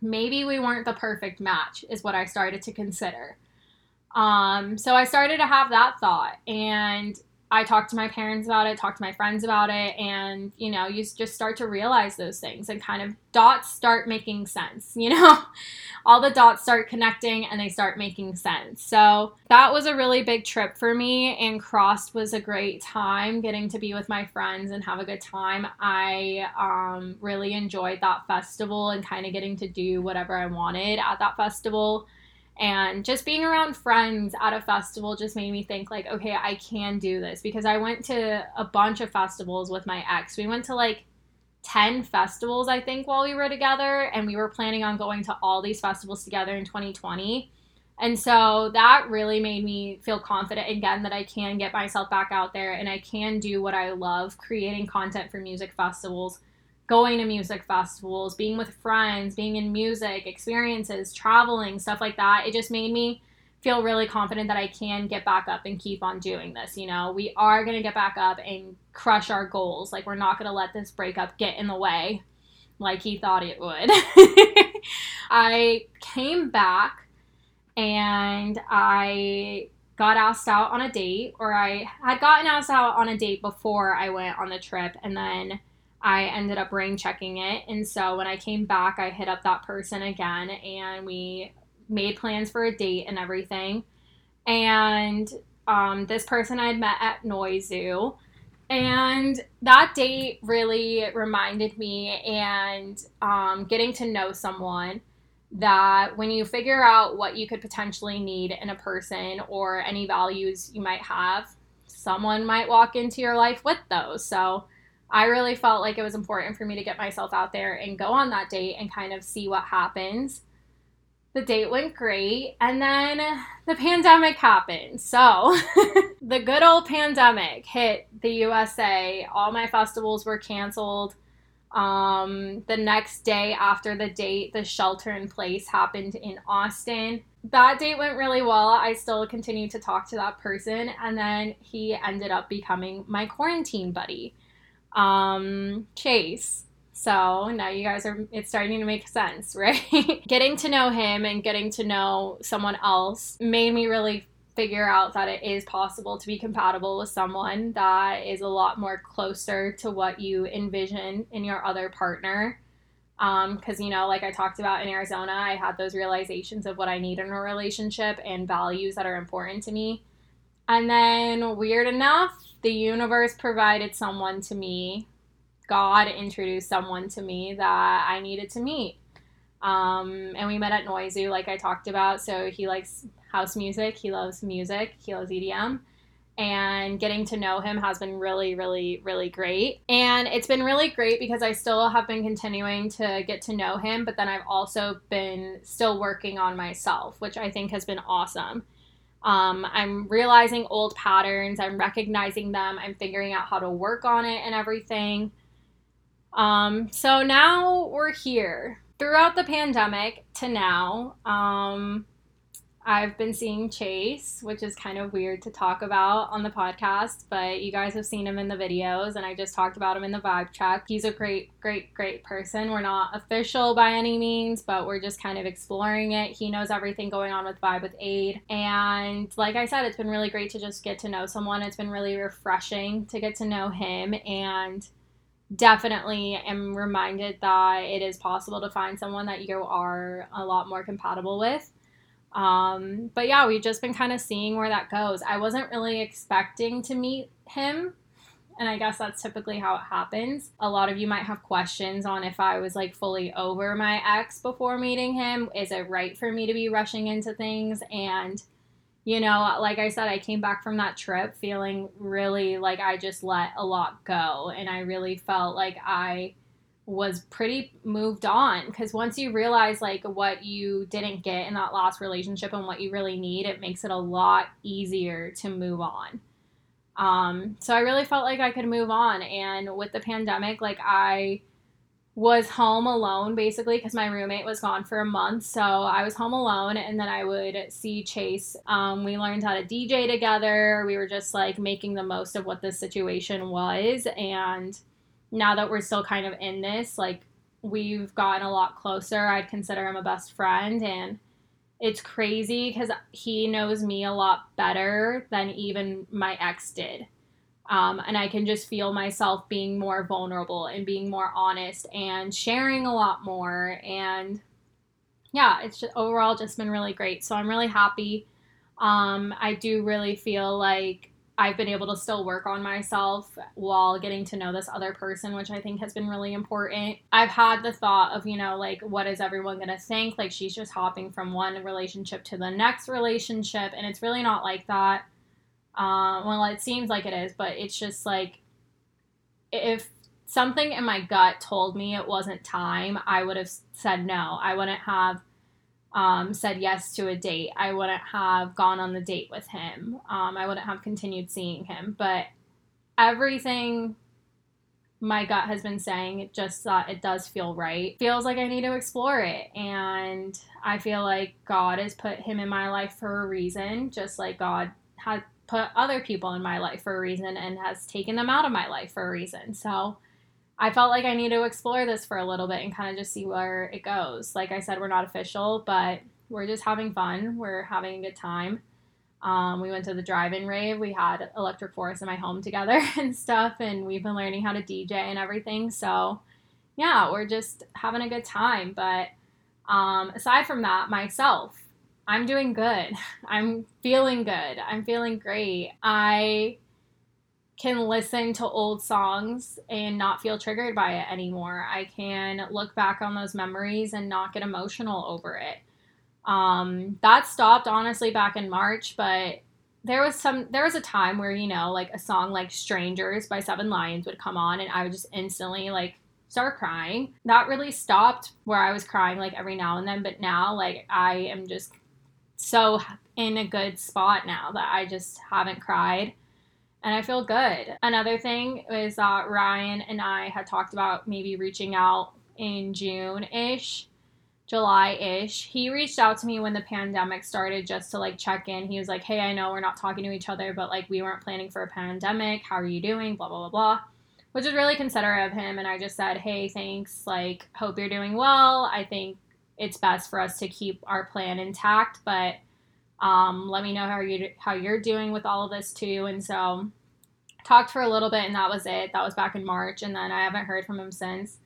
Maybe we weren't the perfect match, is what I started to consider. Um, so I started to have that thought, and I talked to my parents about it, talked to my friends about it, and you know, you just start to realize those things and kind of dots start making sense, you know? All the dots start connecting and they start making sense. So that was a really big trip for me, and CRSSD was a great time getting to be with my friends and have a good time. I um, really enjoyed that festival and kind of getting to do whatever I wanted at that festival and just being around friends at a festival just made me think like okay i can do this because i went to a bunch of festivals with my ex. We went to like 10 festivals i think while we were together and we were planning on going to all these festivals together in 2020 and so that really made me feel confident again that i can get myself back out there and i can do what i love creating content for music festivals going to music festivals, being with friends, being in music, experiences, traveling, stuff like that. It just made me feel really confident that I can get back up and keep on doing this. You know, we are going to get back up and crush our goals. Like, we're not going to let this breakup get in the way like he thought it would. I came back and I got asked out on a date, or I had gotten asked out on a date before I went on the trip, and then I ended up rain checking it. And so when I came back, I hit up that person again, and we made plans for a date and everything. And um, this person I had met at Noizu. And that date really reminded me and um, getting to know someone that when you figure out what you could potentially need in a person or any values you might have, someone might walk into your life with those. So I really felt like it was important for me to get myself out there and go on that date and kind of see what happens. The date went great, and then the pandemic happened. So, the good old pandemic hit the USA. All my festivals were canceled. Um, the next day after the date, the shelter in place happened in Austin. That date went really well. I still continued to talk to that person, and then he ended up becoming my quarantine buddy, um, Chase. So now you guys are, it's starting to make sense, right? getting to know him and getting to know someone else made me really figure out that it is possible to be compatible with someone that is a lot more closer to what you envision in your other partner. Um, because, um, you know, like I talked about in Arizona, I had those realizations of what I need in a relationship and values that are important to me. And then, weird enough, the universe provided someone to me. God introduced someone to me that I needed to meet. Um, and we met at Noizu, like I talked about. So he likes house music. He loves music. He loves EDM. And getting to know him has been really, really, really great. And it's been really great because I still have been continuing to get to know him, but then I've also been still working on myself, which I think has been awesome. Um, I'm realizing old patterns, I'm recognizing them, I'm figuring out how to work on it and everything. Um, so now we're here. Throughout the pandemic to now, um, I've been seeing Chase, which is kind of weird to talk about on the podcast, but you guys have seen him in the videos, and I just talked about him in the vibe check. He's a great, great, great person. We're not official by any means, but we're just kind of exploring it. He knows everything going on with Vibe with Aid. And like I said, it's been really great to just get to know someone. It's been really refreshing to get to know him. And definitely am reminded that it is possible to find someone that you are a lot more compatible with. Um, but yeah, we've just been kind of seeing where that goes. I wasn't really expecting to meet him. And I guess that's typically how it happens. A lot of you might have questions on if I was like fully over my ex before meeting him. Is it right for me to be rushing into things? And, you know, like I said, I came back from that trip feeling really like I just let a lot go. And I really felt like I was pretty moved on because once you realize like what you didn't get in that last relationship and what you really need it makes it a lot easier to move on. Um, so i really felt like i could move on and with the pandemic like i was home alone basically because my roommate was gone for a month so i was home alone and then i would see chase. Um, we learned how to dj together. We were just like making the most of what this situation was and now that we're still kind of in this, like we've gotten a lot closer. I'd consider him a best friend and it's crazy because he knows me a lot better than even my ex did. Um, and I can just feel myself being more vulnerable and being more honest and sharing a lot more. And yeah, it's just overall just been really great. So I'm really happy. Um, I do really feel like I've been able to still work on myself while getting to know this other person, which I think has been really important. I've had the thought of, you know, like, what is everyone going to think? Like, she's just hopping from one relationship to the next relationship, and it's really not like that. Um, well, it seems like it is, but it's just like if something in my gut told me it wasn't time, I would have said no. I wouldn't have um, said yes to a date. I wouldn't have gone on the date with him. Um, I wouldn't have continued seeing him. But everything my gut has been saying, it just that it does feel right. Feels like I need to explore it. And I feel like God has put him in my life for a reason, just like God had put other people in my life for a reason and has taken them out of my life for a reason. So, I felt like I need to explore this for a little bit and kind of just see where it goes. Like I said, we're not official, but we're just having fun. We're having a good time. Um, we went to the drive-in rave. We had Electric Forest in my home together and stuff, and we've been learning how to DJ and everything. So, yeah, we're just having a good time. But um, aside from that, myself, I'm doing good. I'm feeling good. I'm feeling great. I can listen to old songs and not feel triggered by it anymore. I can look back on those memories and not get emotional over it. Um, that stopped honestly back in March, but there was some there was a time where you know like a song like Strangers by Seven Lions would come on and I would just instantly like start crying. That really stopped where I was crying like every now and then, but now like I am just so in a good spot now that I just haven't cried and I feel good. Another thing is that Ryan and I had talked about maybe reaching out in June ish, July ish. He reached out to me when the pandemic started just to like check in. He was like, Hey, I know we're not talking to each other, but like we weren't planning for a pandemic. How are you doing? Blah, blah, blah, blah. Which is really considerate of him. And I just said, Hey, thanks. Like, hope you're doing well. I think it's best for us to keep our plan intact, but um, let me know how you how you're doing with all of this too. And so talked for a little bit, and that was it. That was back in March, and then I haven't heard from him since.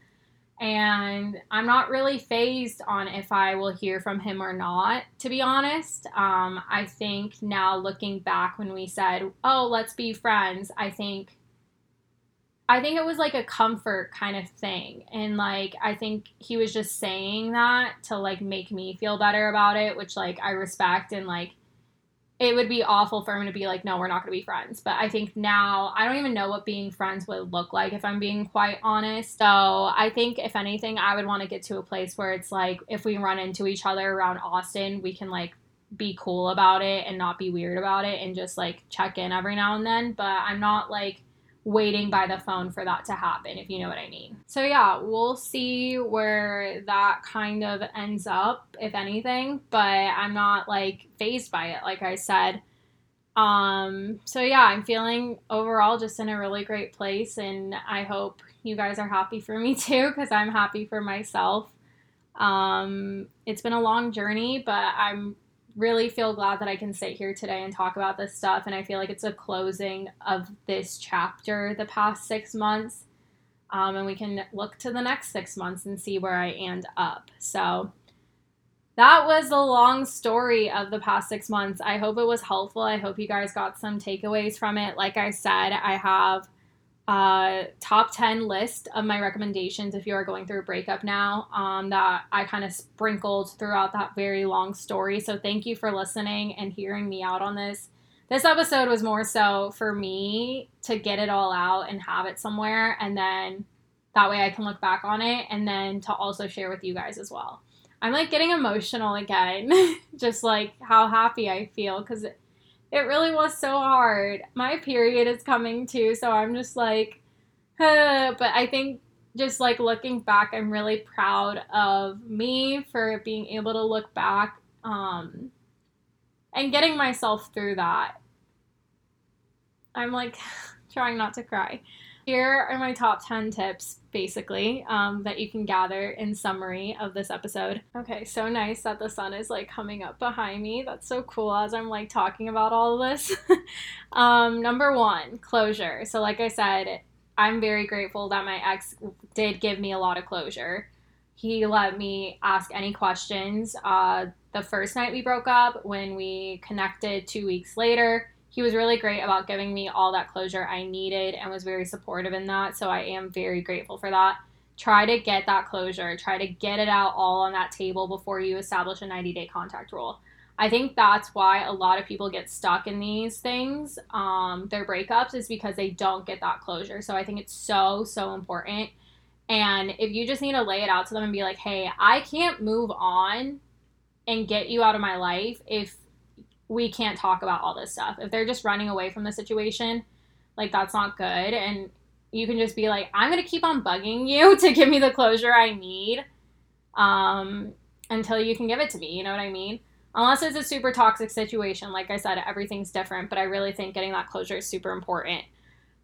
And I'm not really fazed on if I will hear from him or not, to be honest. Um, I think now looking back when we said, "Oh, let's be friends," I think I think it was like a comfort kind of thing. And like I think he was just saying that to like make me feel better about it, which like I respect and like it would be awful for him to be like, no, we're not going to be friends. But I think now I don't even know what being friends would look like if I'm being quite honest. So I think if anything, I would want to get to a place where it's like if we run into each other around Austin, we can like be cool about it and not be weird about it and just like check in every now and then. But I'm not like waiting by the phone for that to happen, if you know what I mean. So, yeah, we'll see where that kind of ends up, if anything, but I'm not like fazed by it, like I said. Um, so yeah, I'm feeling overall just in a really great place, and I hope you guys are happy for me too, because I'm happy for myself. Um, it's been a long journey, but I'm really feel glad that I can sit here today and talk about this stuff. And I feel like it's a closing of this chapter the past six months. Um, and we can look to the next six months and see where I end up. So that was the long story of the past six months. I hope it was helpful. I hope you guys got some takeaways from it. Like I said, I have uh, top 10 list of my recommendations if you are going through a breakup now um, that I kind of sprinkled throughout that very long story. So thank you for listening and hearing me out on this. This episode was more so for me to get it all out and have it somewhere, and then that way I can look back on it and then to also share with you guys as well. I'm like getting emotional again, just like how happy I feel because it really was so hard. My period is coming too, so I'm just like, huh. but I think just like looking back, I'm really proud of me for being able to look back um, and getting myself through that. I'm like trying not to cry. Here are my top 10 tips, basically, um, that you can gather in summary of this episode. Okay, so nice that the sun is like coming up behind me. That's so cool as I'm like talking about all of this. um, number one, closure. So, like I said, I'm very grateful that my ex did give me a lot of closure. He let me ask any questions. Uh, the first night we broke up, when we connected two weeks later, he was really great about giving me all that closure I needed and was very supportive in that. So I am very grateful for that. Try to get that closure, try to get it out all on that table before you establish a 90 day contact rule. I think that's why a lot of people get stuck in these things, um, their breakups, is because they don't get that closure. So I think it's so, so important. And if you just need to lay it out to them and be like, hey, I can't move on and get you out of my life if we can't talk about all this stuff. If they're just running away from the situation, like that's not good. And you can just be like, I'm gonna keep on bugging you to give me the closure I need, um, until you can give it to me. You know what I mean? Unless it's a super toxic situation, like I said, everything's different. But I really think getting that closure is super important.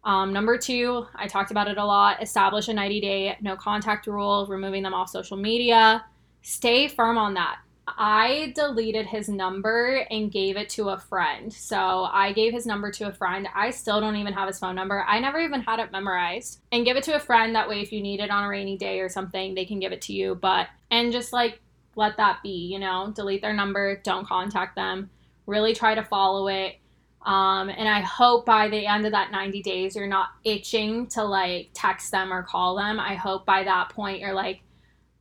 Um, number two, I talked about it a lot. Establish a 90 day no contact rule, removing them off social media. Stay firm on that I deleted his number and gave it to a friend. So I gave his number to a friend. I still don't even have his phone number. I never even had it memorized. And give it to a friend. That way, if you need it on a rainy day or something, they can give it to you. But, and just like let that be, you know, delete their number, don't contact them. Really try to follow it. Um, and I hope by the end of that 90 days, you're not itching to like text them or call them. I hope by that point, you're like,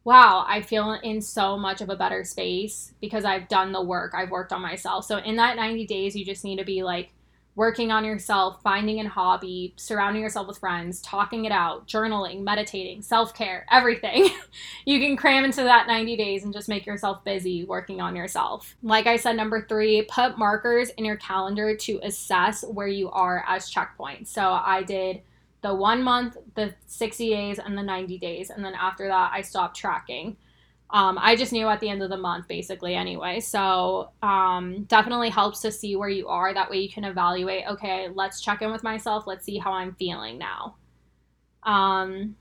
wow, I feel in so much of a better space because I've done the work. I've worked on myself. So in that 90 days, you just need to be like working on yourself, finding a hobby, surrounding yourself with friends, talking it out, journaling, meditating, self care, everything. you can cram into that 90 days and just make yourself busy working on yourself. Like I said, number three, put markers in your calendar to assess where you are as checkpoints. So I did the one month, the 60 days, and the 90 days. And then after that, I stopped tracking. Um, I just knew at the end of the month, basically, anyway. So um, definitely helps to see where you are. That way you can evaluate, okay, let's check in with myself. Let's see how I'm feeling now. Um,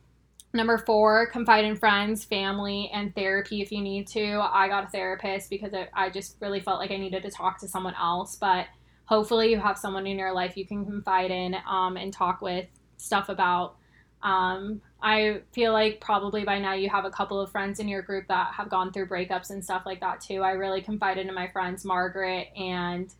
number four, confide in friends, family, and therapy if you need to. I got a therapist because I just really felt like I needed to talk to someone else. But hopefully you have someone in your life you can confide in um, and talk with stuff about. Um, I feel like probably by now you have a couple of friends in your group that have gone through breakups and stuff like that too. I really confided in my friends Margaret and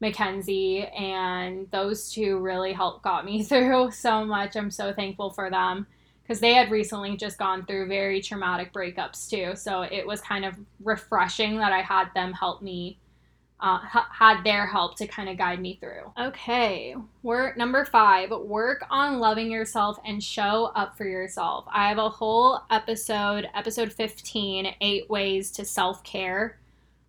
Mackenzie, and those two really helped got me through so much. I'm so thankful for them because they had recently just gone through very traumatic breakups too. So it was kind of refreshing that I had them help me uh, had their help to kind of guide me through. Okay, work number five. Work on loving yourself and show up for yourself. I have a whole episode, episode fifteen, eight ways to self care.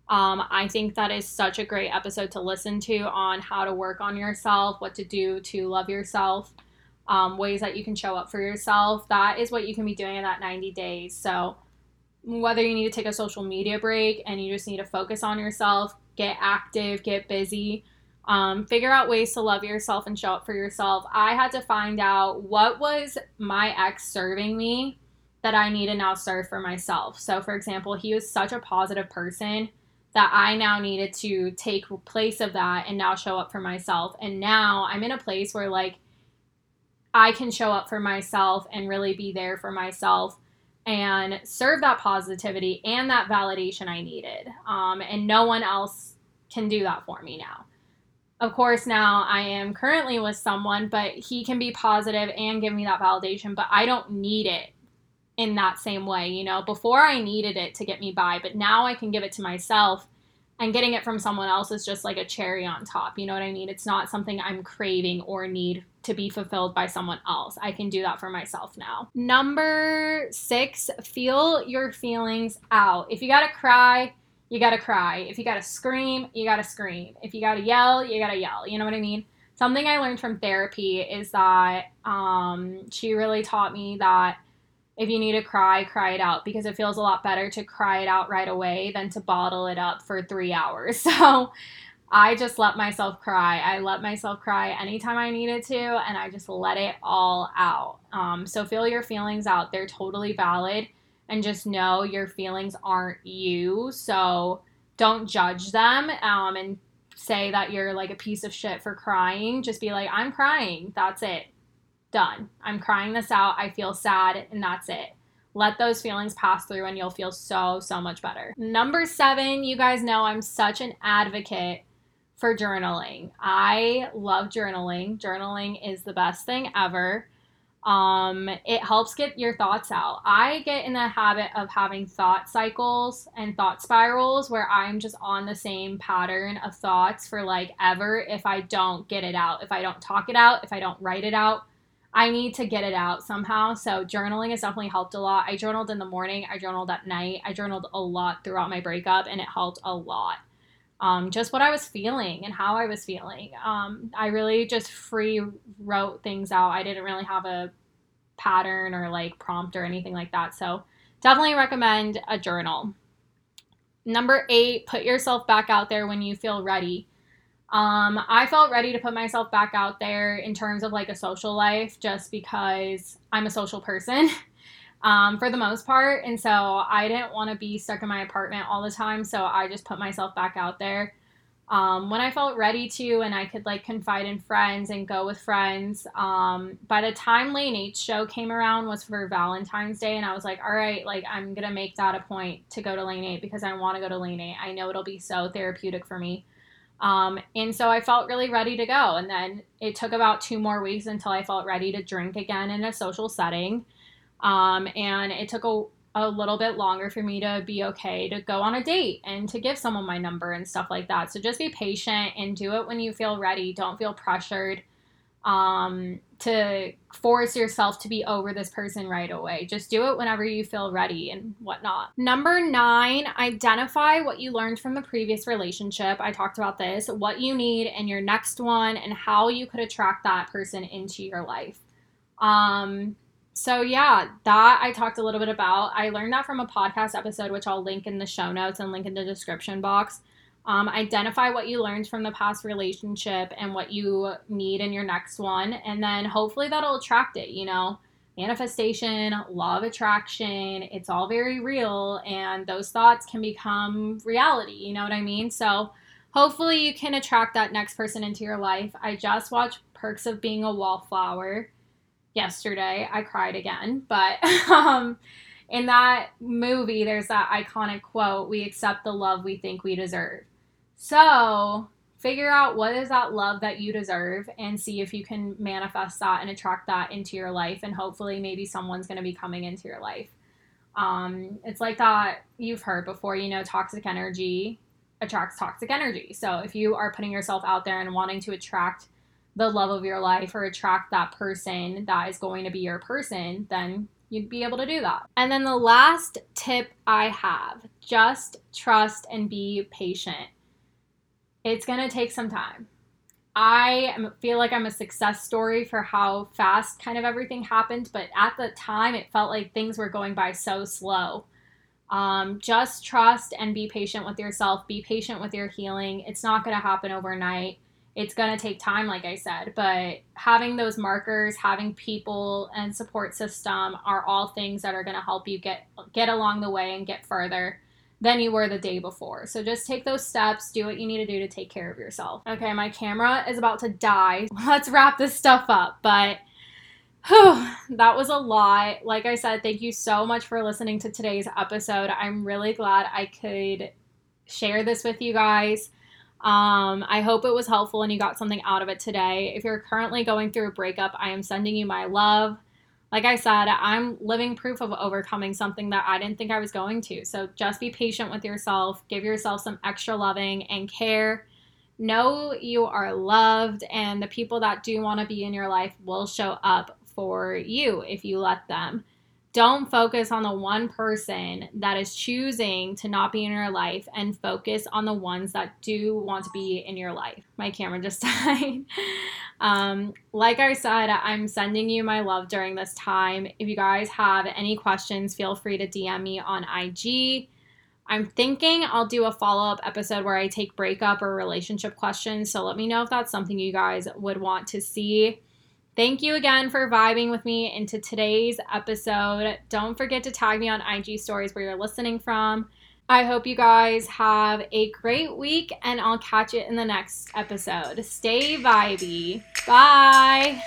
Um, I think that is such a great episode to listen to on how to work on yourself, what to do to love yourself, um, ways that you can show up for yourself. That is what you can be doing in that 90 days. So, whether you need to take a social media break and you just need to focus on yourself, get active, get busy, um, figure out ways to love yourself and show up for yourself. I had to find out what was my ex serving me that I need to now serve for myself. So, for example, he was such a positive person that I now needed to take place of that and now show up for myself. And now I'm in a place where, like, I can show up for myself and really be there for myself and serve that positivity and that validation I needed. Um, and no one else can do that for me now. Of course, now I am currently with someone, but he can be positive and give me that validation, but I don't need it in that same way. You know, before I needed it to get me by, but now I can give it to myself and getting it from someone else is just like a cherry on top. You know what I mean? It's not something I'm craving or need to be fulfilled by someone else. I can do that for myself now. Number six, feel your feelings out. If you gotta cry, you gotta cry. If you gotta scream, you gotta scream. If you gotta yell, you gotta yell. You know what I mean? Something I learned from therapy is that um, she really taught me that if you need to cry, cry it out because it feels a lot better to cry it out right away than to bottle it up for three hours. So I just let myself cry. I let myself cry anytime I needed to, and I just let it all out. Um, so feel your feelings out. They're totally valid, and just know your feelings aren't you. So don't judge them um, and say that you're like a piece of shit for crying. Just be like, I'm crying. That's it done. I'm crying this out. I feel sad, and that's it. Let those feelings pass through, and you'll feel so, so much better. Number seven, you guys know I'm such an advocate for journaling. I love journaling. Journaling is the best thing ever. Um, it helps get your thoughts out. I get in the habit of having thought cycles and thought spirals where I'm just on the same pattern of thoughts for like ever if I don't get it out, if I don't talk it out, if I don't write it out I need to get it out somehow. So journaling has definitely helped a lot. I journaled in the morning, I journaled at night, I journaled a lot throughout my breakup, and it helped a lot. Um, just what I was feeling and how I was feeling. Um, I really just free wrote things out. I didn't really have a pattern or like prompt or anything like that. So definitely recommend a journal. Number eight, put yourself back out there when you feel ready. Um, I felt ready to put myself back out there in terms of like a social life just because I'm a social person. um, for the most part. And so I didn't want to be stuck in my apartment all the time. So I just put myself back out there um, when I felt ready to and I could like confide in friends and go with friends. Um, by the time Lane 8 show came around was for Valentine's Day and I was like, all right, like I'm gonna make that a point to go to Lane 8 because I want to go to Lane 8. I know it'll be so therapeutic for me. Um, and so I felt really ready to go. And then it took about two more weeks until I felt ready to drink again in a social setting. Um, and it took a, a little bit longer for me to be okay to go on a date and to give someone my number and stuff like that. So just be patient and do it when you feel ready. Don't feel pressured um, to force yourself to be over this person right away. Just do it whenever you feel ready and whatnot. Number nine, identify what you learned from the previous relationship. I talked about this, what you need in your next one, and how you could attract that person into your life. Um, so yeah, that I talked a little bit about. I learned that from a podcast episode, which I'll link in the show notes and link in the description box. Um, identify what you learned from the past relationship and what you need in your next one, and then hopefully that'll attract it. You know, manifestation, law of attraction, it's all very real, and those thoughts can become reality. You know what I mean? So hopefully you can attract that next person into your life. I just watched Perks of Being a Wallflower yesterday. I cried again, but um, in that movie, there's that iconic quote We accept the love we think we deserve. So figure out what is that love that you deserve and see if you can manifest that and attract that into your life. And hopefully, maybe someone's going to be coming into your life. Um, it's like that you've heard before, you know, toxic energy attracts toxic energy. So if you are putting yourself out there and wanting to attract the love of your life or attract that person that is going to be your person, then you'd be able to do that. And then the last tip I have just trust and be patient. It's going to take some time. I feel like I'm a success story for how fast kind of everything happened, but at the time it felt like things were going by so slow. Um, just trust and be patient with yourself. Be patient with your healing. It's not going to happen overnight it's going to take time like i said but having those markers having people and support system are all things that are going to help you get get along the way and get further than you were the day before. So just take those steps do what you need to do to take care of yourself. Okay my camera is about to die. Let's wrap this stuff up but whew, that was a lot. Like i said thank you so much for listening to today's episode. I'm really glad i could share this with you guys um, I hope it was helpful and you got something out of it today. If you're currently going through a breakup, I am sending you my love. Like I said, I'm living proof of overcoming something that I didn't think I was going to. So just be patient with yourself, give yourself some extra loving and care. Know you are loved, and the people that do want to be in your life will show up for you if you let them don't focus on the one person that is choosing to not be in your life and focus on the ones that do want to be in your life. My camera just died. um, like I said, I'm sending you my love during this time. If you guys have any questions, feel free to DM me on IG. I'm thinking I'll do a follow up episode where I take breakup or relationship questions. So let me know if that's something you guys would want to see. Thank you again for vibing with me into today's episode. Don't forget to tag me on IG stories where you're listening from. I hope you guys have a great week and I'll catch you in the next episode. Stay vibey. Bye.